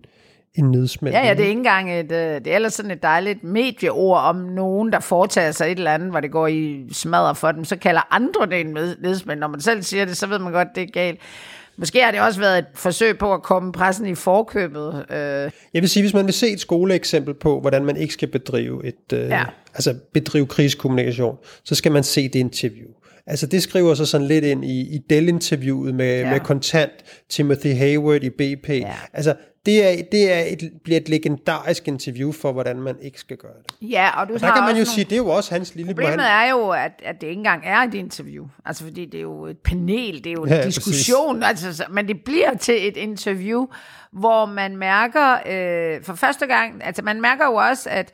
en nedsmeltning. Ja, ja, det er ikke engang et, øh, det er ellers sådan et dejligt medieord om nogen, der foretager sig et eller andet, hvor det går i smadre for dem, så kalder andre det en nedsmeltning. Når man selv siger det, så ved man godt, det er galt. Måske har det også været et forsøg på at komme pressen i forkøbet. Øh. Jeg vil sige, hvis man vil se et skoleeksempel på, hvordan man ikke skal bedrive et, øh, ja. Altså bedrive krigskommunikation, så skal man se det interview. Altså det skriver sig sådan lidt ind i, i Dell-interviewet med, ja. med kontant Timothy Hayward i BP. Ja. Altså det, er, det er et, bliver et legendarisk interview for, hvordan man ikke skal gøre det. Ja, og du og der kan man jo nogle... sige, det er jo også hans lille... Problemet han... er jo, at, at det ikke engang er et interview. Altså fordi det er jo et panel, det er jo en ja, diskussion, altså, men det bliver til et interview, hvor man mærker øh, for første gang, altså man mærker jo også, at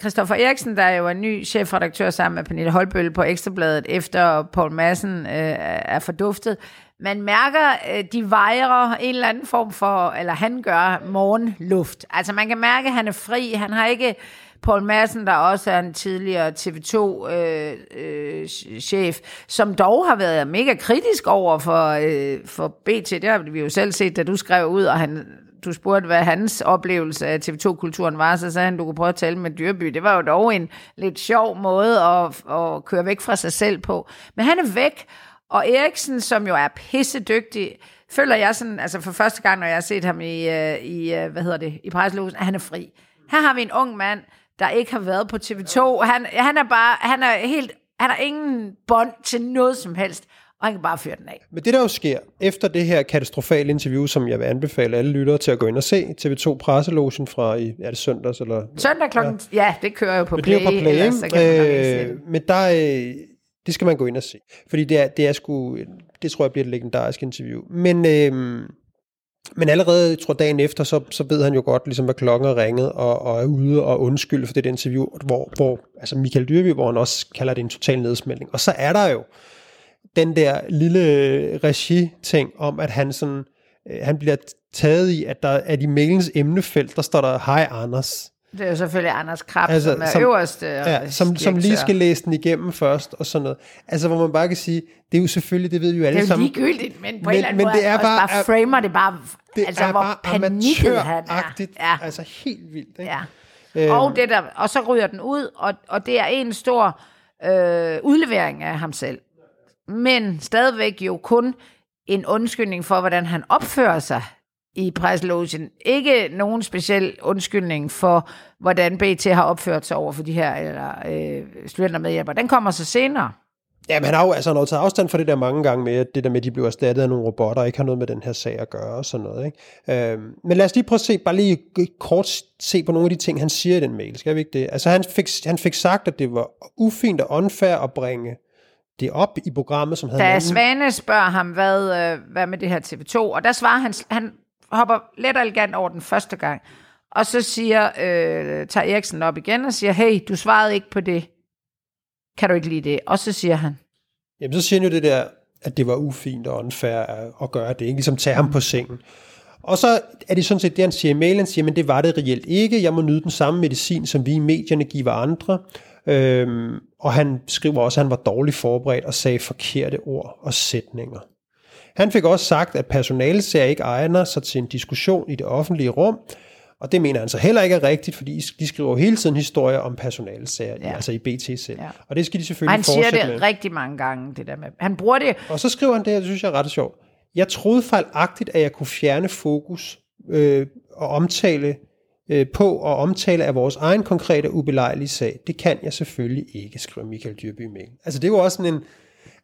Christoffer Eriksen, der er jo en ny chefredaktør sammen med Pernille Holbøl på Ekstrabladet, efter Paul Madsen øh, er forduftet. Man mærker, øh, de vejrer en eller anden form for, eller han gør, morgenluft. Altså man kan mærke, at han er fri. Han har ikke Paul Madsen, der også er en tidligere TV2-chef, øh, øh, som dog har været mega kritisk over for, øh, for BT. Det har vi jo selv set, da du skrev ud, og han du spurgte, hvad hans oplevelse af TV2-kulturen var, så sagde han, du kunne prøve at tale med Dyrby. Det var jo dog en lidt sjov måde at, at køre væk fra sig selv på. Men han er væk, og Eriksen, som jo er pissedygtig, føler jeg sådan, altså for første gang, når jeg har set ham i, øh, i øh, hvad hedder det, i presselosen, at han er fri. Her har vi en ung mand, der ikke har været på TV2. Han, han er bare, han er helt, han har ingen bånd til noget som helst og han kan bare føre den af. Men det der jo sker, efter det her katastrofale interview, som jeg vil anbefale alle lyttere til at gå ind og se, TV2 Presselogen fra, i, er det søndags? Eller? Søndag klokken, ja. ja, det kører jo på men Play. Det er på Play, ellers, så kan øh, Men der, øh, det skal man gå ind og se. Fordi det er, det er sgu, det tror jeg bliver et legendarisk interview. Men, øh, men allerede, jeg tror dagen efter, så, så ved han jo godt, ligesom, hvad klokken er ringet, og, og er ude og undskylde for det interview, hvor, hvor altså Michael Dyrby, hvor han også kalder det en total nedsmeltning. Og så er der jo, den der lille regi-ting om, at han sådan, øh, han bliver taget i, at der er i mailens emnefelt, der står der, hej Anders. Det er jo selvfølgelig Anders Krab, altså, som er som, øverste ja, som, som lige skal læse den igennem først, og sådan noget. Altså, hvor man bare kan sige, det er jo selvfølgelig, det ved vi jo alle sammen. Det er jo ligegyldigt, men på men, en eller anden men måde, det er bare, bare framer det bare, det altså, er hvor bare panikket han er. Ja. Altså, helt vildt. Ikke? Ja. Øhm. Og, det der, og så ryger den ud, og, og det er en stor øh, udlevering af ham selv men stadigvæk jo kun en undskyldning for, hvordan han opfører sig i presselogen. Ikke nogen speciel undskyldning for, hvordan BT har opført sig over for de her eller, øh, studentermedhjælpere. Den kommer så senere. Ja, men han har jo altså noget taget afstand for det der mange gange med, at det der med, at de blev erstattet af nogle robotter, ikke har noget med den her sag at gøre og sådan noget. Ikke? Øhm, men lad os lige prøve at se, bare lige kort se på nogle af de ting, han siger i den mail. Skal vi ikke det? Altså han fik, han fik sagt, at det var ufint og unfair at bringe det op i programmet, som havde... Da Svane spørger ham, hvad, øh, hvad med det her TV2, og der svarer han, han hopper let og elegant over den første gang, og så siger, øh, tager Eriksen op igen og siger, hey, du svarede ikke på det. Kan du ikke lide det? Og så siger han... Jamen, så siger han jo det der, at det var ufint og unfair at gøre det, ikke? Ligesom tage ham på sengen. Og så er det sådan set det, han siger i mailen, siger, men det var det reelt ikke. Jeg må nyde den samme medicin, som vi i medierne giver andre. Øhm, og han skriver også, at han var dårligt forberedt og sagde forkerte ord og sætninger. Han fik også sagt, at personalet ser ikke egner sig til en diskussion i det offentlige rum, og det mener han så heller ikke er rigtigt, fordi de skriver hele tiden historier om personalsager, ja. altså i BT selv. Ja. Og det skal de selvfølgelig han fortsætte med. Han siger det med. rigtig mange gange, det der med. Han bruger det. Og så skriver han det, det synes jeg er ret sjovt. Jeg troede fejlagtigt, at jeg kunne fjerne fokus øh, og omtale øh, på og omtale af vores egen konkrete ubelejlige sag. Det kan jeg selvfølgelig ikke, skriver Michael Dyrby med. Altså det var også sådan en...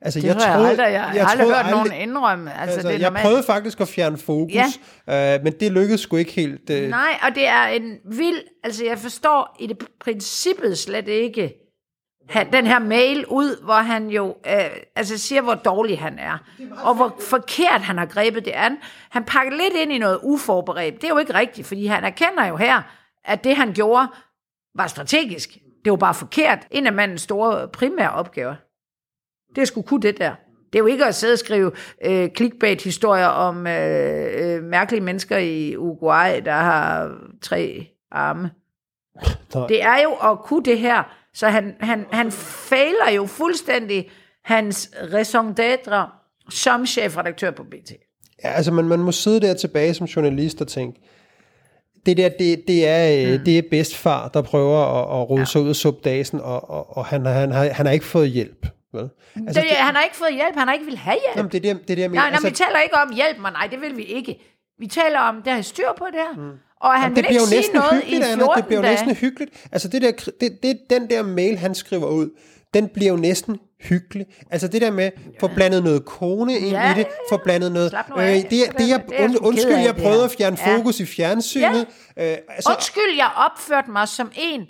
Altså, det jeg troede, jeg aldrig, jeg, jeg har aldrig hørt aldrig, nogen indrømme. Altså, altså, det jeg prøvede faktisk at fjerne fokus, ja. øh, men det lykkedes sgu ikke helt. Øh. Nej, og det er en vild... Altså, jeg forstår i det princippet slet ikke, han, den her mail ud, hvor han jo øh, altså siger, hvor dårlig han er, og hvor forkert han har grebet det an. Han pakker lidt ind i noget uforberedt. Det er jo ikke rigtigt, fordi han erkender jo her, at det han gjorde var strategisk. Det var bare forkert. En af mandens store primære opgaver, det skulle kunne det der. Det er jo ikke at sidde og skrive øh, clickbait-historier om øh, øh, mærkelige mennesker i Uruguay, der har tre arme. Det er jo at kunne det her. Så han, han, han fejler jo fuldstændig hans raison d'être som chefredaktør på BT. Ja, altså man, man må sidde der tilbage som journalist og tænke, det der, det, det er, mm. det er bedstfar, der prøver at, at rode ja. sig ud af subdasen, og, og, og han, han, har, han har ikke fået hjælp. Vel? Altså, det, han har ikke fået hjælp, han har ikke vil have hjælp. Jamen, det er det, det, er det jeg mener. Nej, nej, altså, vi taler ikke om hjælp, men nej, det vil vi ikke. Vi taler om, der er styr på det her. Mm. Og han Jamen, vil det bliver ikke jo sige noget i hyggeligt, 14 Anna. Det bliver jo dage. næsten hyggeligt. Altså det der, det, det, den der mail, han skriver ud, den bliver jo næsten hyggelig. Altså det der med, få blandet noget kone ind Ja, i det, få blandet noget... Øh, det, det, Det jeg, und, undskyld, jeg prøvede at fjerne Ja. fokus i fjernsynet. Øh, altså, Undskyld, jeg opførte mig som en,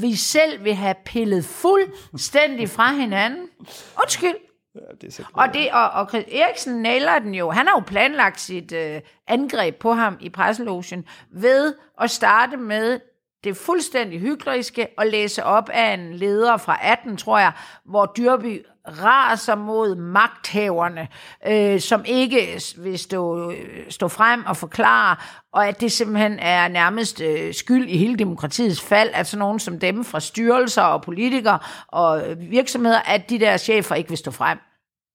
vi selv vil have pillet fuldstændig fra hinanden. Undskyld. Ja, det er så Og, det, og, og Chris Eriksen nailer den jo. Han har jo planlagt sit øh, angreb på ham i presselogen ved at starte med det fuldstændig hykleriske og læse op af en leder fra 18, tror jeg, hvor Dyrby raser mod magthaverne, øh, som ikke vil stå, stå frem og forklare, og at det simpelthen er nærmest øh, skyld i hele demokratiets fald, at sådan nogen som dem fra styrelser og politikere og virksomheder, at de der chefer ikke vil stå frem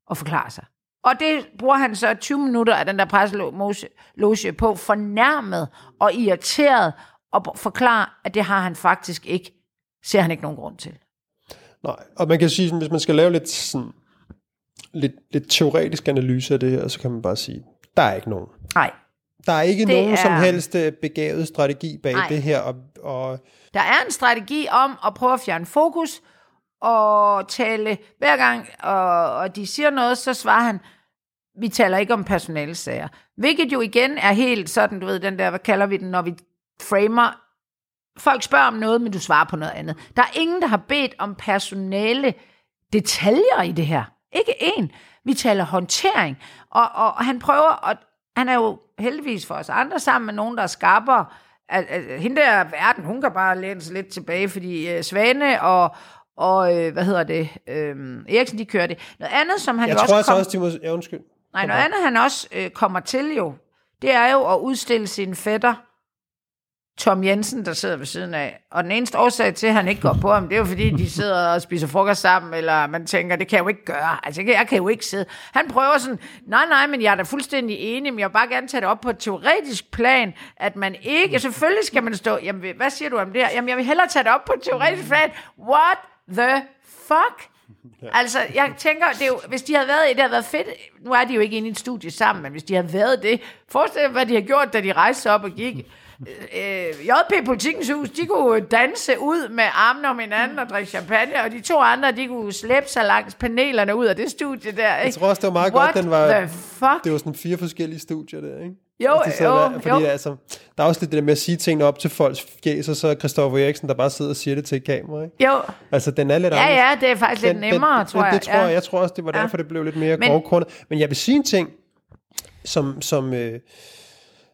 og forklare sig. Og det bruger han så 20 minutter af den der presseloge på, fornærmet og irriteret, og forklare, at det har han faktisk ikke, ser han ikke nogen grund til. Nej, og man kan sige, hvis man skal lave lidt, sådan, lidt, lidt teoretisk analyse af det her, så kan man bare sige, der er ikke nogen. Nej, Der er ikke Det nogen er- som helst øh, begavet strategi bag Nej. det her, og, og der er en strategi om at prøve at fjerne fokus, og tale hver gang, og, og de siger noget, så svarer han, vi taler ikke om personalsager. Hvilket jo igen er helt sådan, du ved, den der, hvad kalder vi den, når vi framer, folk spørger om noget, men du svarer på noget andet. Der er ingen, der har bedt om personale detaljer i det her. Ikke en. Vi taler håndtering. Og, og, og han prøver, og han er jo heldigvis for os andre sammen med nogen, der er skarpere. At, at, hende der verden, hun kan bare læne sig lidt tilbage, fordi uh, Svane og, og øh, hvad hedder det, øh, Eriksen, de kører det. Noget andet, som han jeg jo tror også altså kom, også, de må... Ja, undskyld. Nej, noget andet, han også øh, kommer til jo, det er jo at udstille sin fætter, Tom Jensen, der sidder ved siden af. Og den eneste årsag til, at han ikke går på ham, det er jo fordi, de sidder og spiser frokost sammen, eller man tænker, det kan jeg jo ikke gøre. Altså, jeg kan, jo ikke sidde. Han prøver sådan, nej, nej, men jeg er da fuldstændig enig, men jeg vil bare gerne tage det op på et teoretisk plan, at man ikke, selvfølgelig skal man stå, jamen, hvad siger du om det her? Jamen, jeg vil hellere tage det op på et teoretisk plan. What the fuck? Altså, jeg tænker, det er jo, hvis de havde været, det havde været fedt, nu er de jo ikke inde i et studie sammen, men hvis de havde været det, forestil dig, hvad de har gjort, da de rejste op og gik. Øh, JP Politikens Hus, de kunne danse ud med armene om hinanden og drikke champagne, og de to andre, de kunne slæbe sig langs panelerne ud af det studie der. Ikke? Jeg tror også, det var meget What godt, den var... fuck? Det var sådan fire forskellige studier der, ikke? Jo, Altså, jo, der, fordi jo. Altså, der er også lidt det der med at sige tingene op til folks fjæs, og så er Christoffer Eriksen, der bare sidder og siger det til et kamera, ikke? Jo, Altså, den er lidt ja, anderledes. ja, det er faktisk lidt nemmere, det, tror jeg. Det, det tror ja. jeg. Jeg tror også, det var Ja. derfor, det blev lidt mere grovkornet. Men jeg vil sige en ting, som, som, øh,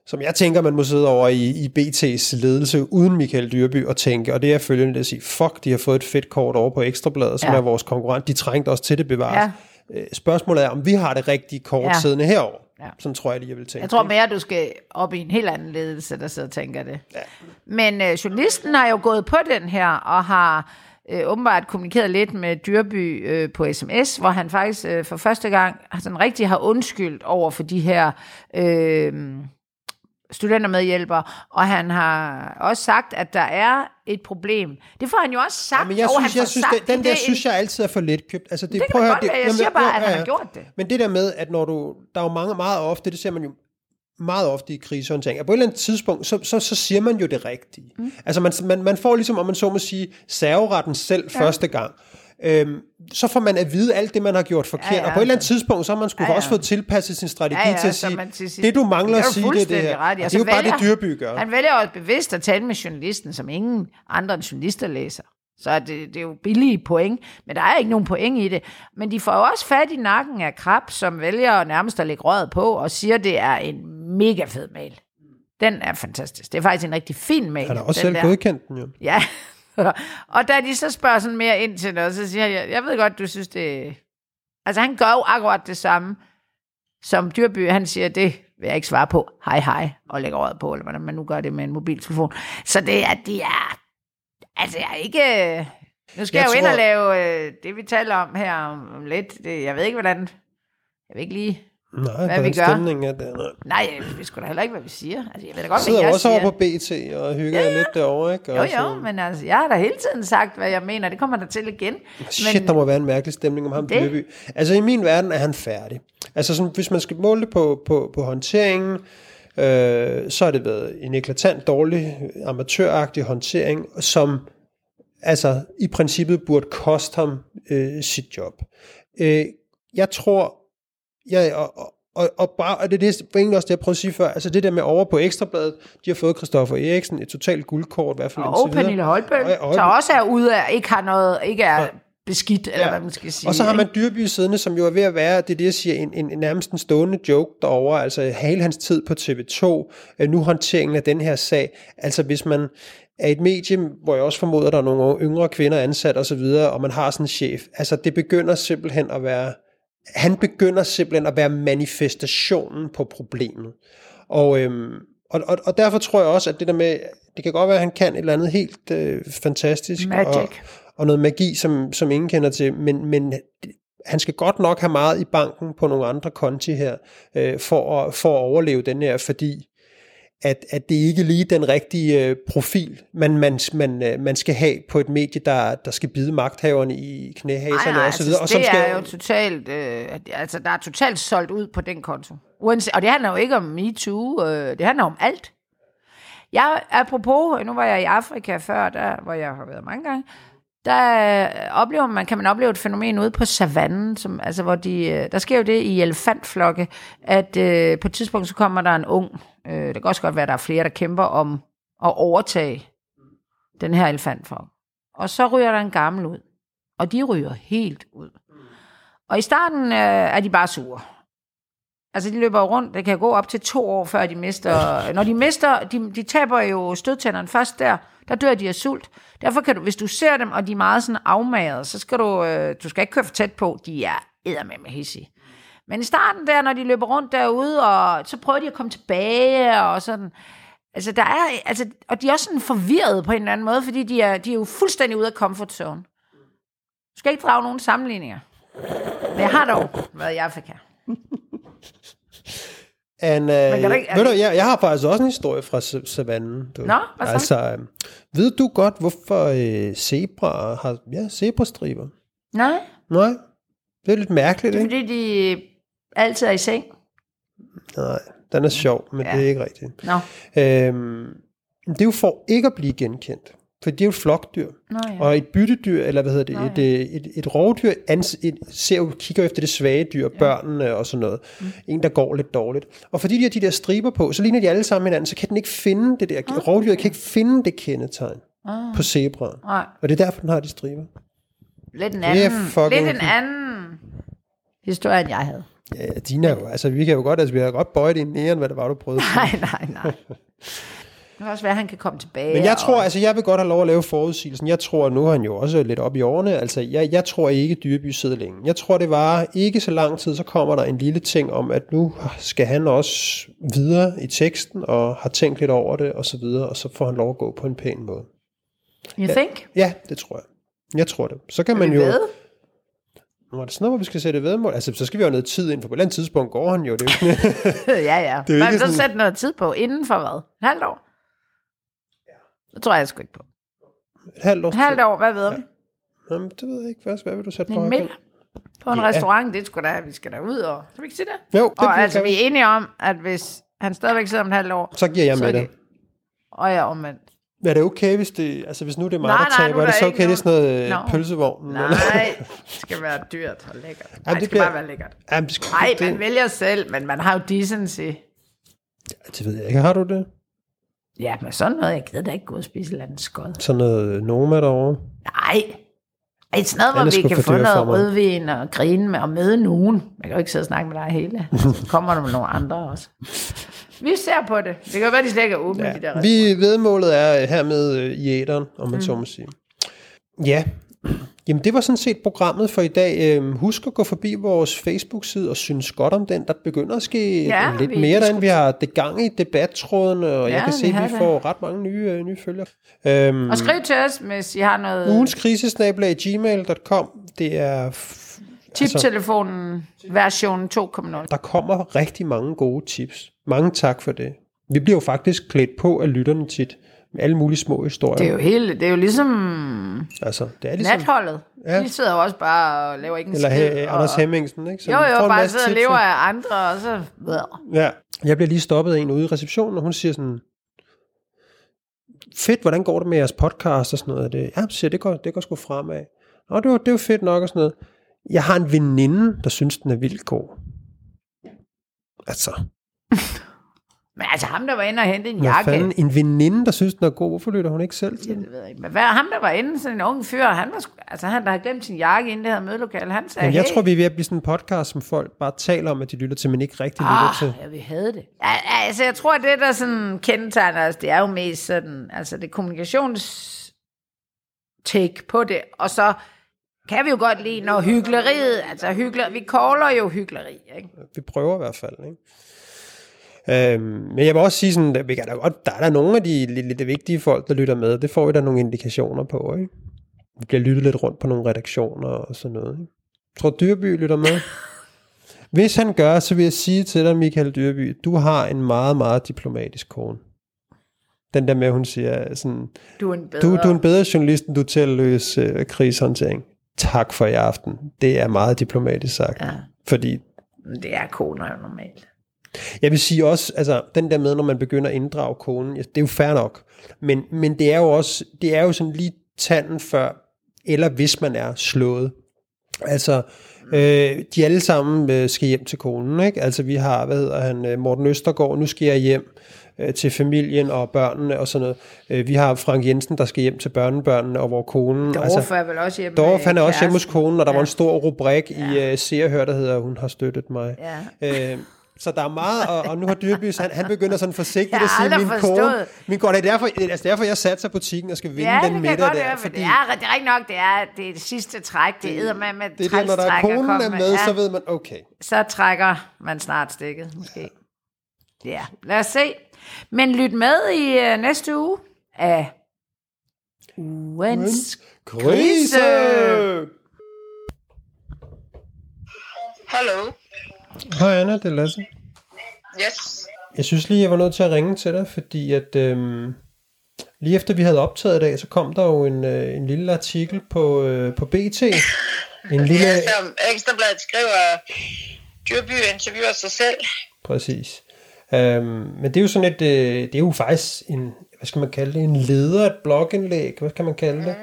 som jeg tænker, man må sidde over i, i BT's ledelse uden Michael Dyrby og tænke, og det er følgende at sige, fuck, de har fået et fedt kort over på Ekstrabladet, som Ja. er vores konkurrent. De trængte også til det bevares. Ja. Øh, Spørgsmålet er, om vi har det rigtige kort Ja. siddende herover. Ja. Sådan tror jeg lige, jeg vil tænke. Jeg tror mere, du skal op i en helt anden ledelse, der sidder og tænker det. Ja. Men øh, journalisten har jo gået på den her, og har øh, åbenbart kommunikeret lidt med Dyrby øh, på sms, hvor han faktisk øh, for første gang sådan rigtig har undskyldt over for de her øh, studentermedhjælpere, og han har også sagt, at der er et problem. Det får han jo også sagt. Ja, men jeg og han synes, jeg får synes sagt den, den der det synes jeg altid er for let købt. Altså, det, Det kan prøv godt være. Jeg jamen, siger bare, jo, at han har gjort det. Men det der med, at når du, der er jo mange, meget ofte, det ser man jo meget ofte i krisehåndtering, at på et eller andet tidspunkt, så, så, så siger man jo det rigtige. Mm. Altså man, man, man får ligesom, om man så må sige, serveretten selv ja. første gang. Øhm, så får man at vide alt det, man har gjort forkert, Ja, ja, og på et eller andet altså. tidspunkt, så har man skulle Ja, ja, også fået tilpasset sin strategi Ja, ja, til at sige, man til sidst- det du mangler Det er at sige, det det her. ret. Og Og det er jo bare det, Dyrby gør. Han vælger også bevidst at tale med journalisten, som ingen andre end journalister læser. Så det, det er jo billige point, men der er ikke nogen point i det. Men de får jo også fat i nakken af Krab, som vælger nærmest at lægge røret på, og siger, det er en mega fed mail. Den er fantastisk. Det er faktisk en rigtig fin mail. Han har også selv der. godkendt den jo. Ja. og da de så spørger sådan mere ind til det, så siger jeg, jeg ved godt, du synes, det Altså, han gør jo akkurat det samme, som Dyrby, han siger, det vil jeg ikke svare på. Hej, hej, og lægger øjet på, eller hvordan man nu gør det med en mobiltelefon. Så det er, de er, altså, jeg er ikke... Nu skal jeg, Jeg jo ind tror- og lave øh, det, vi taler om her om, om lidt. Det, jeg ved ikke, hvordan... Jeg ved ikke lige... Nej, Hvad vi gør? stemningen er der. Nej. Nej, jeg ved sgu da heller ikke, hvad vi siger. Altså, jeg ved da godt, Jeg hvad sidder jeg også siger. over på BT og hygger ja, ja. lidt derovre, ikke? Jo, Og så- jo, men altså, jeg har da hele tiden sagt, hvad jeg mener. Det kommer der til igen. Shit, men, der må være en mærkelig stemning om ham, Det- Dyrby. Altså, i min verden er han færdig. Altså, sådan, hvis man skal måle det på, på, på håndteringen, øh, så har det været en eklatant dårlig, amatøragtig håndtering, som altså i princippet burde koste ham øh, sit job. Øh, jeg tror, jeg, og, og, og, og, bare, og det er det, var egentlig også det, jeg prøvede at sige før, altså det der med over på Ekstrabladet, de har fået Christoffer Eriksen, et totalt guldkort, i hvert fald og indtil. Pernille Holbøl, Og- og- der også er ude af, ikke har noget, ikke er beskidt, eller Ja. hvad man skal sige. Og så har man Dyrby siddende, som jo er ved at være, det er det, jeg siger, en, en, en nærmest en stående joke derovre, altså hele hans tid på TV2, øh, nu håndteringen af den her sag, altså hvis man er et medie, hvor jeg også formoder, der er nogle yngre kvinder ansat og så videre, og man har sådan en chef, altså det begynder simpelthen at være, han begynder simpelthen at være manifestationen på problemet. Og, øhm, og, og, og derfor tror jeg også, at det der med, det kan godt være, at han kan et eller andet helt øh, fantastisk. Magic. Og, og noget magi, som, som ingen kender til, men, men han skal godt nok have meget i banken på nogle andre konti her, øh, for, at, for at overleve den her, fordi at, at det ikke lige er den rigtige øh, profil, man, man, man, øh, man skal have på et medie, der, der skal bide magthaverne i knæhaserne Nej, nej, og så altså, det skal, er jo totalt, øh, altså der er totalt solgt ud på den konto. Uanset, og det handler jo ikke om MeToo, øh, det handler om alt. Jeg, apropos, nu var jeg i Afrika før, der, hvor jeg har været mange gange, der øh, oplever man, kan man opleve et fænomen ude på savannen, som, altså, hvor de, der sker jo det i elefantflokke, at øh, på et tidspunkt så kommer der en ung, øh, det kan også godt være, at der er flere, der kæmper om at overtage den her elefantflok. Og så ryger der en gammel ud, og de ryger helt ud. Og i starten øh, er de bare sure. Altså, de løber rundt. Det kan gå op til to år, før de mister... Når de mister... De, de taber jo stødtænderne først der. Der dør de af sult. Derfor kan du, hvis du ser dem, og de er meget sådan afmagret, så skal du... Øh, du skal ikke køre for tæt på. De er eddermame hissige. Men i starten der, når de løber rundt derude, og så prøver de at komme tilbage, og sådan... Altså, der er... Altså, og de er også sådan forvirret på en eller anden måde, fordi de er, de er jo fuldstændig ude af comfort zone. Du skal ikke drage nogen sammenligninger. Men jeg har dog været i Afrika. And, uh, kan du ikke- ved du, jeg, jeg har faktisk også en historie fra sa- savannen. Du. Nå, hvad så? Altså, øh, ved du godt, hvorfor øh, zebra har ja, zebrastriber? Nej, Nej, det er lidt mærkeligt, ikke? fordi de altid er i seng. Nej, den er sjov, men ja. Ja. det er ikke rigtigt. Nå, Øhm, det er jo for ikke at blive genkendt. For det er jo et flokdyr. Nå ja. Og et byttedyr, eller hvad hedder det, Nå, et, øh, et, et rovdyr, ans, et, ser jo, kigger efter det svage dyr, børnene og sådan noget. Mm. En, der går lidt dårligt. Og fordi de har de der striber på, så ligner de alle sammen hinanden, så kan den ikke finde det der. Okay. Rovdyret kan ikke finde det kendetegn Ah. på zebraen. Nej, Og det er derfor, den har de striber. lidt en anden, lidt en anden historie, end jeg havde. Ja, dine er jo, altså vi kan jo godt, altså vi har godt bøjet ind mere, end hvad det var, du prøvede. Nej, nej, nej. Det kan også være, at han kan komme tilbage. Men jeg tror, og... altså jeg vil godt have lov at lave forudsigelsen. Jeg tror, nu er han jo også lidt op i årene. Altså jeg, jeg tror ikke, Dyrby sidder længe. Jeg tror, det var ikke så lang tid, så kommer der en lille ting om, at nu skal han også videre i teksten, og har tænkt lidt over det, og så videre, og så får han lov at gå på en pæn måde. You think? Ja, det tror jeg. Jeg tror det. Så kan man jo... ved? Nu er det sådan noget, hvor vi skal sætte vedmål. Altså, så skal vi jo have noget tid ind, for på et eller andet tidspunkt går han jo. Det er jo ikke, ja, ja. Det er jo Men så sådan- sæt noget tid på. Inden for hvad? Et halvt år? Det tror jeg sgu ikke på. et halvt år. Et halvt år, hvad ved vi? Jamen, det ved jeg ikke. Hvad, hvad vil du sætte En på? middag på en Ja. restaurant, det skulle da, vi skal da ud og... Skal vi ikke sige det? Jo, det Og kan- altså, kan vi er enige om, at hvis han stadigvæk sidder om et halvt år, Så giver jeg så med det. Og jeg omvendt. Er det okay, hvis det, altså hvis nu det er mig, Nej, der nej, taber, nu er det så okay, det er sådan noget Nå. no. pølsevogn? Nej, det skal være dyrt og lækkert. Nej, Jamen, det det skal bliver- bare være lækkert. Jamen, det, skal, Nej, det, man vælger selv, men man har jo decency. det ved jeg ikke. Har du det? Ja, men sådan noget, jeg gider da ikke gå og spise et eller andet skod. Sådan noget Noma derovre? Nej. Ej, sådan noget, hvor vi kan få noget rødvin og grine med og møde nogen. Jeg kan jo ikke sidde og snakke med dig hele. Så kommer der med nogle andre også. Vi ser på det. Det kan være, de slet ikke er åbne, ja. de der Vi vedmålet er hermed øh, i æderen, om man mm. så må sige. Ja, Jamen, det var sådan set programmet for i dag. Øhm, husk at gå forbi vores Facebook-side og synes godt om den. Der begynder at ske Ja, ja, lidt vi mere derinde. Vi har det gang i debattrådene, og Ja, jeg kan vi se, at vi det. får ret mange nye, øh, nye følgere. Øhm, Og skriv til os, hvis I har noget ugens gmail.com. Det er... f- tip-telefonen version 2.0. Der kommer rigtig mange gode tips. Mange tak for det. Vi bliver jo faktisk klædt på af lytterne tit. Med alle mulige små historier. Det er jo hele, det er jo ligesom altså, det er ligesom... natholdet. Ja. De sidder jo også bare og laver ikke en Eller skid. og- Anders Hemmingsen, ikke? Som Jo, jo, bare sidder og lever af andre, og så... Ja. Jeg bliver lige stoppet af en ude i receptionen, og hun siger sådan, fedt, hvordan går det med jeres podcast og sådan noget? Det, ja, siger, det går, det går sgu fremad. Nå, det var, det var fedt nok og sådan noget. Jeg har en veninde, der synes, den er vildt god. Altså, Men altså ham, der var inde og hente en jakke. fanden, en veninde, der synes, den er god, hvorfor lytter hun ikke selv til den? det ved jeg ikke. Men hvad, ham, der var inde, sådan en ung fyr, han var, altså han, der havde glemt sin jakke inden det her mødelokale, han sagde, Jamen, jeg hey, tror, vi er ved at blive sådan en podcast, som folk bare taler om, at de lytter til, men ikke rigtig lytter til. Ah, ja, vi havde det. Altså, jeg tror, det der sådan kendetegner os, det er jo mest sådan, altså det kommunikations take på det, og så kan vi jo godt lide, når hyggeleriet, altså hyggeler, vi caller jo hyggeleri, ikke? Vi prøver i hvert fald, ikke? Øhm, men jeg vil også sige sådan, at kan da godt, der er der nogle af de lidt, lidt vigtige folk, der lytter med. Det får vi da nogle indikationer på, ikke? Vi bliver lyttet lidt rundt på nogle redaktioner og sådan noget. Ikke? Jeg tror, Dyrby lytter med. Hvis han gør, så vil jeg sige til dig, Michael Dyrby, du har en meget, meget diplomatisk kone. Den der med, hun siger sådan, Du er en bedre. du, du er en bedre journalist, end du er til at løse øh, krigshåndtering. Tak for i aften. Det er meget diplomatisk sagt. Ja, Fordi det er koner jo normalt. Jeg vil sige også, altså den der med, når man begynder at inddrage konen, det er jo fair nok. Men, men det er jo også, det er jo sådan lige tanden før, eller hvis man er slået. Altså, øh, de alle sammen øh, skal hjem til konen, ikke? Altså vi har, hvad hedder han, øh, Morten Østergaard, nu skal jeg hjem øh, til familien og børnene og sådan noget. Øh, vi har Frank Jensen, der skal hjem til børnebørnene og hvor konen... Dorf altså, er vel også hjemme Dorf, han er også hjemme hos konen, og der ja. var en stor rubrik Ja. i uh, Se og Hør, der hedder, hun har støttet mig. Ja. Øh, så der er meget, og, og nu har Dyrby, han, han begynder sådan forsigtigt at sige, min forstået. kone, min kone, det er derfor, altså derfor jeg satte sig butikken og skal vinde Ja, den det middag der, høre, fordi det er, det er rigtig nok, det er det, er det sidste træk, det er med med det er det, når der er konen er med, ja, så ved man, okay. så trækker man snart stikket, måske. Ja, lad os se. Men lyt med i uh, næste uge af ugens Krise! Hallo. Hej Anna, det er Lasse. Yes. Jeg synes lige, jeg var nødt til at ringe til dig, fordi at øhm, lige efter vi havde optaget i dag, så kom der jo en, øh, en lille artikel på, øh, på BT. En lille... Ja, som Ekstrabladet skriver, Dyrby interviewer sig selv. Præcis. Øhm, men det er jo sådan et, øh, det er jo faktisk en, hvad skal man kalde det, en leder, et blogindlæg, hvad kan man kalde det?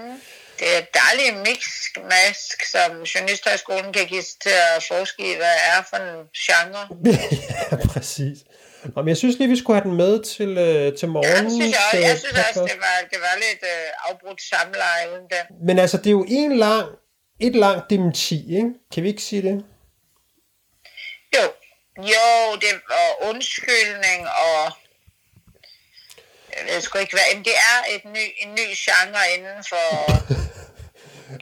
Det er et dejligt mixmask, som Journalisthøjskolen kan give til at forske i, hvad er for en genre. ja, præcis. Nå, men jeg synes lige, vi skulle have den med til, øh, til Ja, morgen. det synes jeg, også. jeg synes også, det var, det var lidt øh, afbrudt samleje uden den. Men altså, det er jo en lang, et langt dementi, ikke? Kan vi ikke sige det? Jo, jo, det var undskyldning og jeg ved sgu ikke hvad, men det er et ny, en ny genre inden for,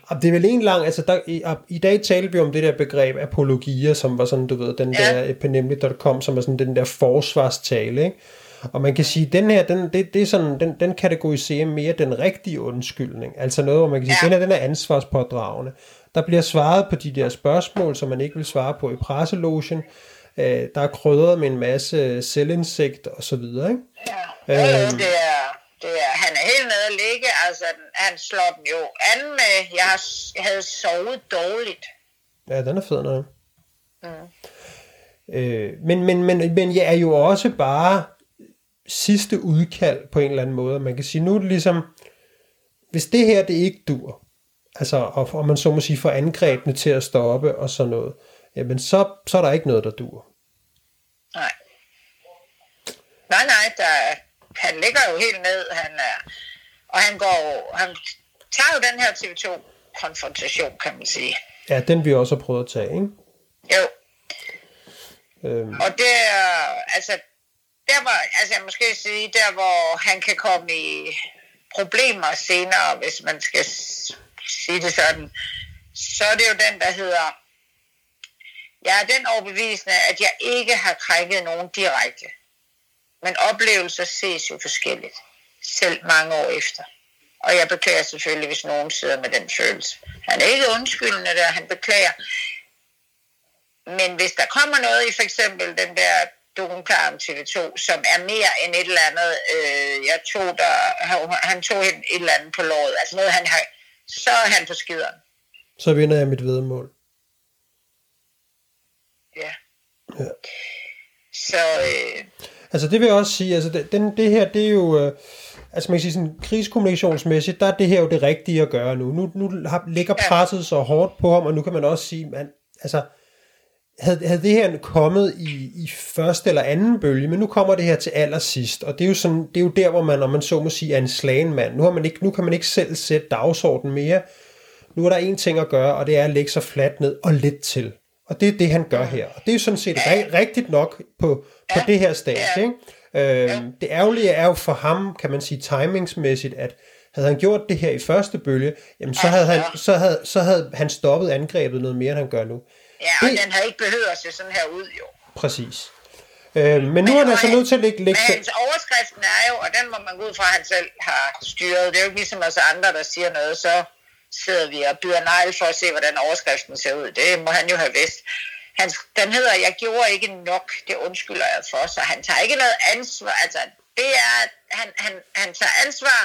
Og det er vel en lang, altså der, i, i dag talte vi om det der begreb apologier, som var sådan, du ved, den Ja. der epenemlig.com, som er sådan den der forsvarstale, ikke? Og man kan sige, den her, den, det, det er sådan, den, den kategoriserer mere den rigtige undskyldning. Altså noget, hvor man kan sige, Ja. den her, den er ansvarspådragende. Der bliver svaret på de der spørgsmål, som man ikke vil svare på i presselogen. Øh, der er krydret med en masse selvindsigt og så videre, ikke? Ja, Øhm. det er, det er, han er helt nede at ligge, altså han slår den jo an med, jeg, har, jeg havde sovet dårligt. Ja, den er fed noget. Øh, men, men, men, men jeg er jo også bare sidste udkald på en eller anden måde. Man kan sige, nu er det ligesom, hvis det her det ikke dur, altså, og, og man så må sige får angrebene til at stoppe og sådan noget, jamen så, så er der ikke noget, der dur. Nej. Nej, nej, der, han ligger jo helt ned, han er, og han går han tager jo den her TV2-konfrontation, kan man sige. Ja, den vi også har prøvet at tage, ikke? Jo, Øhm, og det er, altså, der var, altså jeg måske sige, der hvor han kan komme i problemer senere, hvis man skal sige det sådan, så er det jo den, der hedder, jeg er den overbevisende, at jeg ikke har krænket nogen direkte. Men oplevelser ses jo forskelligt, selv mange år efter. Og jeg beklager selvfølgelig, hvis nogen sidder med den følelse. Han er ikke undskyldende der, han beklager. Men hvis der kommer noget i for eksempel den der dokumentar om TV2, som er mere end et eller andet, øh, jeg tog der, han tog et, et eller andet på låret, altså noget han har, så er han på skideren. Så vinder jeg mit vedmål. Ja. ja. Så... Øh, altså det vil jeg også sige, altså det, den, det her, det er jo... Øh, altså man kan sige sådan, krigskommunikationsmæssigt, der er det her jo det rigtige at gøre nu. Nu, nu har, ligger presset så hårdt på ham, og nu kan man også sige, man, altså, havde, havde det her kommet i, i første eller anden bølge, men nu kommer det her til allersidst, og det er jo, sådan, det er jo der, hvor man, om man så må sige, er en slagen mand. Nu, har man ikke, nu kan man ikke selv sætte dagsordenen mere. Nu er der en ting at gøre, og det er at lægge sig fladt ned og lidt til. Og det er det, han gør her. Og det er jo sådan set ja. rigtigt nok på, på ja. det her stadie. Ja. Ikke? Øh, ja. Det ærgerlige er jo for ham, kan man sige, timingsmæssigt, at havde han gjort det her i første bølge, jamen så, havde han, så, havde, så havde han stoppet angrebet noget mere, end han gør nu. Ja, og det, den havde ikke behøvet at se sådan her ud, jo. Præcis. Øh, men nu er han altså nødt til at lægge... lægge men hans overskriften er jo, og den må man gå ud fra, at han selv har styret. Det er jo ikke ligesom os andre, der siger noget, så sidder vi og byder negl for at se, hvordan overskriften ser ud. Det må han jo have vidst. Han, den hedder, jeg gjorde ikke nok, det undskylder jeg for, så han tager ikke noget ansvar. Altså, det er, han, han, han tager ansvar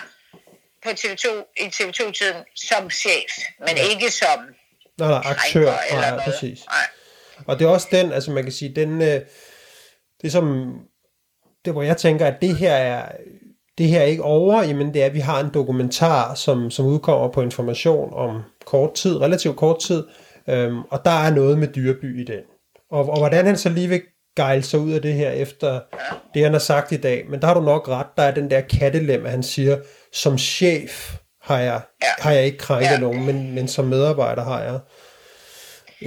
på TV2, i TV2-tiden som chef, men ja. ikke som Nej, nej, aktør. Eller nej, præcis. Nej. Og det er også den, altså man kan sige, den, øh, det som, det hvor jeg tænker, at det her er, det her er ikke over, jamen det er, at vi har en dokumentar, som, som udkommer på information om kort tid, relativt kort tid, øhm, og der er noget med dyreby i den. Og, og hvordan han så lige vil gejle sig ud af det her efter det, han har sagt i dag. Men der har du nok ret, der er den der kattelem, at han siger, som chef har jeg, har jeg ikke krænket ja. nogen, men, men som medarbejder har jeg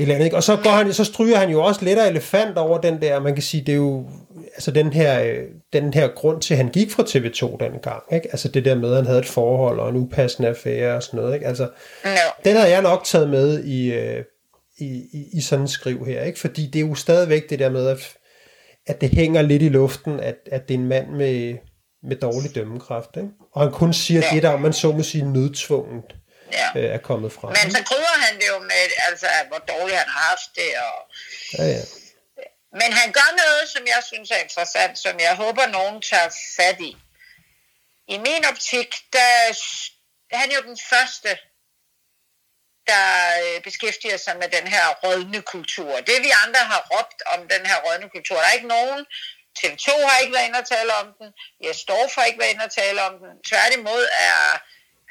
eller andet, ikke? Og så, går han, så stryger han jo også lidt af elefant over den der, man kan sige, det er jo altså den her, øh, den her grund til, at han gik fra TV2 den gang. Ikke? Altså det der med, at han havde et forhold og en upassende affære og sådan noget. Ikke? Altså, no. Den havde jeg nok taget med i, øh, i, i, i sådan en skriv her. Ikke? Fordi det er jo stadigvæk det der med, at, at det hænger lidt i luften, at, at det er en mand med, med dårlig dømmekraft. Ikke? Og han kun siger ja. det der, man så må sige nødtvunget ja. øh, er kommet fra. Men så krydder han det jo med, altså, hvor dårligt han har haft det. Og... Ja, ja. Men han gør noget, som jeg synes er interessant, som jeg håber, nogen tager fat i. I min optik, der, er han jo den første, der øh, beskæftiger sig med den her rådne kultur. Det vi andre har råbt om den her rådne kultur, der er ikke nogen, TV2 har ikke været inde og tale om den, Jes Dorf har ikke været inde og tale om den. Tværtimod er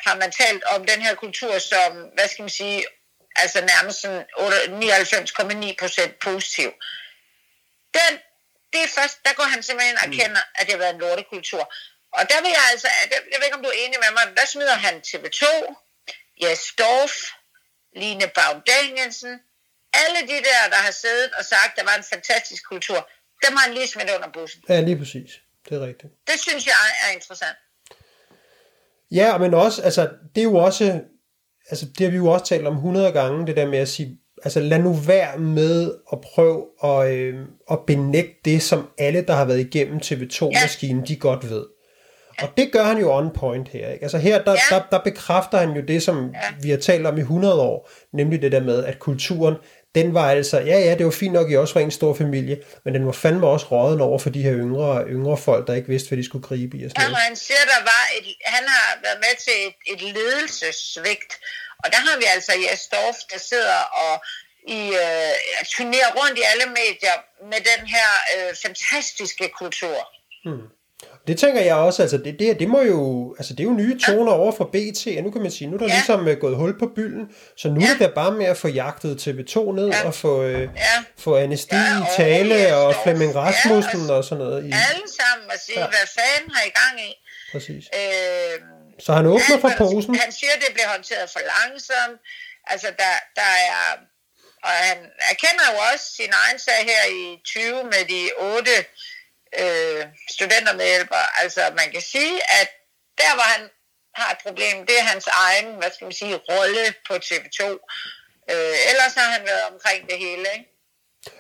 har man talt om den her kultur som, hvad skal man sige, altså nærmest sådan 99,9 procent positiv. Den, det er først, der går han simpelthen og mm. erkender, at det har været en lortekultur. Og der vil jeg altså, jeg ved ikke om du er enig med mig, der smider han TV2, Jes Dorf, Line Baum Danielsen, alle de der, der har siddet og sagt, at der var en fantastisk kultur, dem har han lige smidt under bussen. Ja, lige præcis. Det er rigtigt. Det synes jeg er interessant. Ja, men også, altså, det er jo også, altså, det har vi jo også talt om 100 gange, det der med at sige, altså, lad nu være med at prøve at, øh, at benægte det, som alle, der har været igennem TV2-maskinen, ja. de godt ved. Og det gør han jo on point her. Ikke? Altså her, der, ja. der, der bekræfter han jo det, som ja. vi har talt om i 100 år, nemlig det der med, at kulturen, den var altså, ja ja, det var fint nok, I også var en stor familie, men den var fandme også råden over for de her yngre, yngre folk, der ikke vidste, hvad de skulle gribe i. Og sådan ja, han siger, der var et, han har været med til et, et ledelsesvigt, og der har vi altså Jes Dorf, der sidder og i, øh, turnerer rundt i alle medier med den her øh, fantastiske kultur. Hmm. Det tænker jeg også, altså det, det, det må jo, altså det er jo nye toner over for BT, og nu kan man sige, nu er der ja. ligesom uh, gået hul på bylden, så nu ja. er det bare med at få jagtet TV2 ned, ja. og få, uh, ja. få Anesti ja, i tale, og, og Flemming Rasmussen ja, og, og sådan noget. I, alle sammen og sige, ja. hvad fanden har I gang i? Præcis. Øh, så han åbner for posen. Han siger, det bliver håndteret for langsomt, altså der, der er, og han erkender jo også sin egen sag her i 20 med de otte øh, studentermedhjælper. Altså man kan sige, at der var han har et problem. Det er hans egen, hvad skal man sige, rolle på TV2. Øh, ellers har han været omkring det hele, ikke?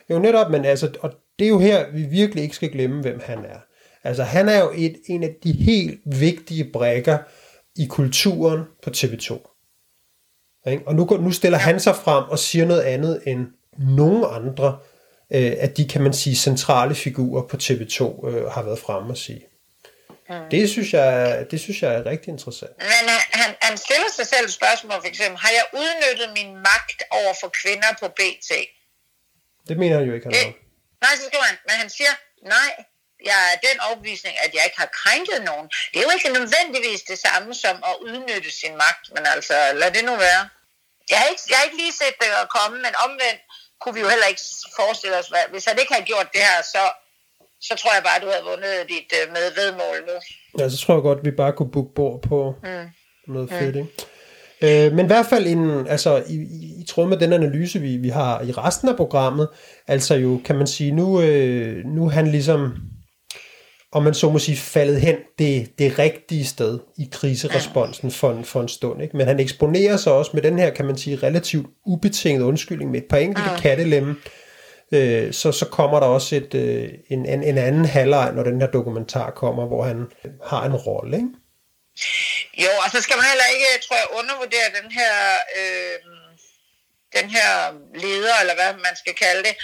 Jo, netop, men altså, og det er jo her, vi virkelig ikke skal glemme, hvem han er. Altså, han er jo et, en af de helt vigtige brækker i kulturen på TV2. Ikke? Og nu, nu stiller han sig frem og siger noget andet end nogen andre øh, af de, kan man sige, centrale figurer på TV2 øh, har været fremme at sige. Det synes, jeg, det synes jeg er rigtig interessant. Men han, han, han stiller sig selv et spørgsmål, for eksempel, har jeg udnyttet min magt over for kvinder på BT? Det mener han jo ikke, han Det, nej, så skriver han, men han siger, nej, jeg er den overbevisning, at jeg ikke har krænket nogen. Det er jo ikke nødvendigvis det samme som at udnytte sin magt, men altså, lad det nu være. Jeg har ikke, jeg har ikke lige set det at komme, men omvendt kunne vi jo heller ikke forestille os, hvad, hvis han ikke havde gjort det her, så, så tror jeg bare, du havde vundet dit uh, med vedmål nu. Ja, så tror jeg godt, at vi bare kunne booke bord på mm. noget fedt, ikke? Øh, men i hvert fald en, altså, i, i, i tråd med den analyse, vi, vi har i resten af programmet, altså jo, kan man sige, nu, øh, nu han ligesom, om man så må sige, faldet hen det, det rigtige sted i kriseresponsen for en, for en stund. Ikke? Men han eksponerer sig også med den her, kan man sige, relativt ubetinget undskyldning med et par enkelte mm. kattelemme. Øh, så, så kommer der også et, øh, en, en, en anden halvleg, når den her dokumentar kommer, hvor han har en rolle. Ikke? Jo, og så skal man heller ikke, tror jeg, undervurdere den her, øh, den her leder, eller hvad man skal kalde det,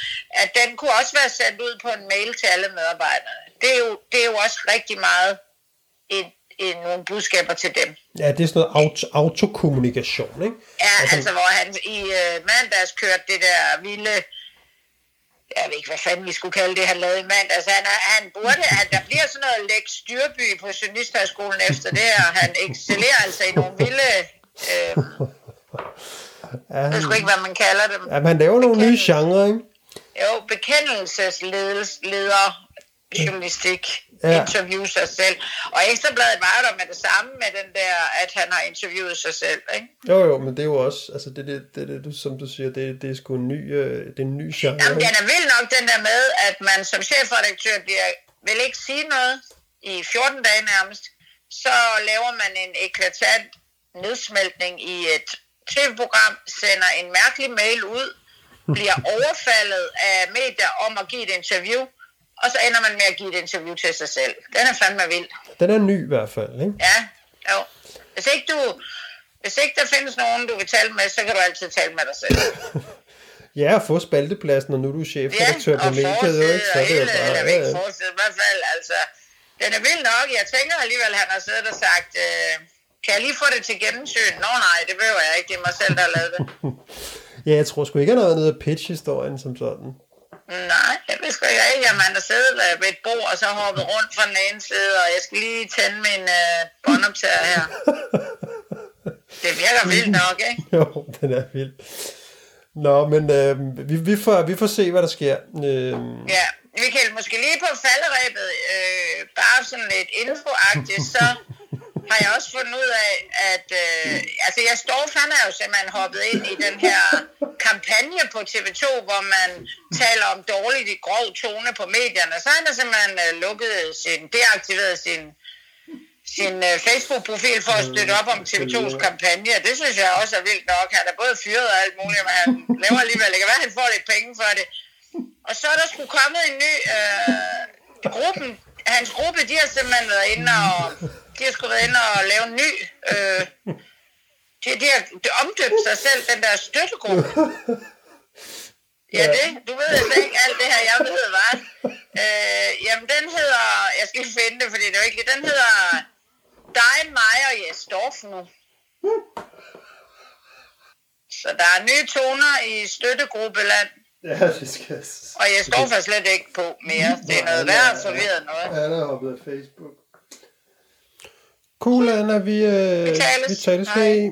at den kunne også være sendt ud på en mail til alle medarbejderne. Det er jo, det er jo også rigtig meget et, et, nogle budskaber til dem. Ja, det er sådan noget auto, autokommunikation, ikke? Ja, altså, altså hvor han i øh, mandags kørte det der vilde, jeg ved ikke, hvad fanden vi skulle kalde det, han lavede i mandags. Han, er- han burde, at der bliver sådan noget læk styrby på Journalisthøjskolen efter det her. Han excellerer altså i nogle vilde, øh, Ja, jeg ved han, ikke, hvad man kalder dem. ja, han laver nogle nye genrer, ikke? Jo, bekendelsesledere, journalistik, Ja. interviewe sig selv. Og Ekstrabladet var der med det samme med den der, at han har interviewet sig selv, ikke? Jo, jo, men det er jo også, altså det, det, det, det du- som du siger, det, det er sgu en ny, øh, det er en ny genre. Jamen, den er vild nok, den der med, at man som chefredaktør bliver, vil ikke sige noget i 14 dage nærmest, så laver man en eklatant nedsmeltning i et tv-program, sender en mærkelig mail ud, bliver overfaldet af medier om at give et interview, og så ender man med at give et interview til sig selv. Den er fandme vild. Den er ny i hvert fald, ikke? Ja, jo. Hvis ikke du... Hvis ikke der findes nogen, du vil tale med, så kan du altid tale med dig selv. Ja, at få spaltepladsen, når nu du er chefredaktør på og mediet, ikke? Så og er det jo hele, bare, ja, ikke ja. forside, i hvert fald, altså, den er vild nok. Jeg tænker alligevel, han har siddet og sagt, øh, kan jeg lige få det til gennemsyn? Nå nej, det behøver jeg ikke, det er mig selv, der har lavet det. ja, jeg tror sgu ikke, han har været nede af pitch-historien som sådan. Nej, det ved sgu ikke ikke, at man har siddet ved et bord, og så hoppet rundt fra den ene side, og jeg skal lige tænde min øh, båndoptager her. Det virker vildt nok, ikke? Jo, den er vild. Nå, men øh, vi, vi, får, vi får se, hvad der sker. Øh, Ja, Michael, måske lige på falderæbet, øh, bare sådan lidt infoagtigt, så har jeg også fundet ud af, at øh, altså jeg står, han er jo simpelthen hoppet ind i den her kampagne på TV2, hvor man taler om dårligt i grov tone på medierne. Så han har simpelthen øh, lukket sin, deaktiveret sin, sin øh, Facebook-profil for at støtte op om TV2's kampagne. Det synes jeg også er vildt nok. Han er både fyret og alt muligt, men han laver alligevel. Være, at han får lidt penge for det. Og så er der sgu kommet en ny... Øh, gruppen, hans gruppe, de har simpelthen været inde og... De har sgu været inde og lave en ny... Øh, de, de har de omdøbt sig selv, den der støttegruppe. Ja, det. Du ved altså ikke alt det her, jeg ved, hvad. Øh, jamen, den hedder... Jeg skal finde det, fordi det er jo ikke... Den hedder... Dig, mig og Jes Dorf nu. Så der er nye toner i støttegruppeland. ja, det skal Og jeg står for slet ikke på mere. Det er noget værre forvirret noget. Han er hoppet af Facebook. Cool, Anna. Vi, øh, Vi tales. Vi tales. Hej.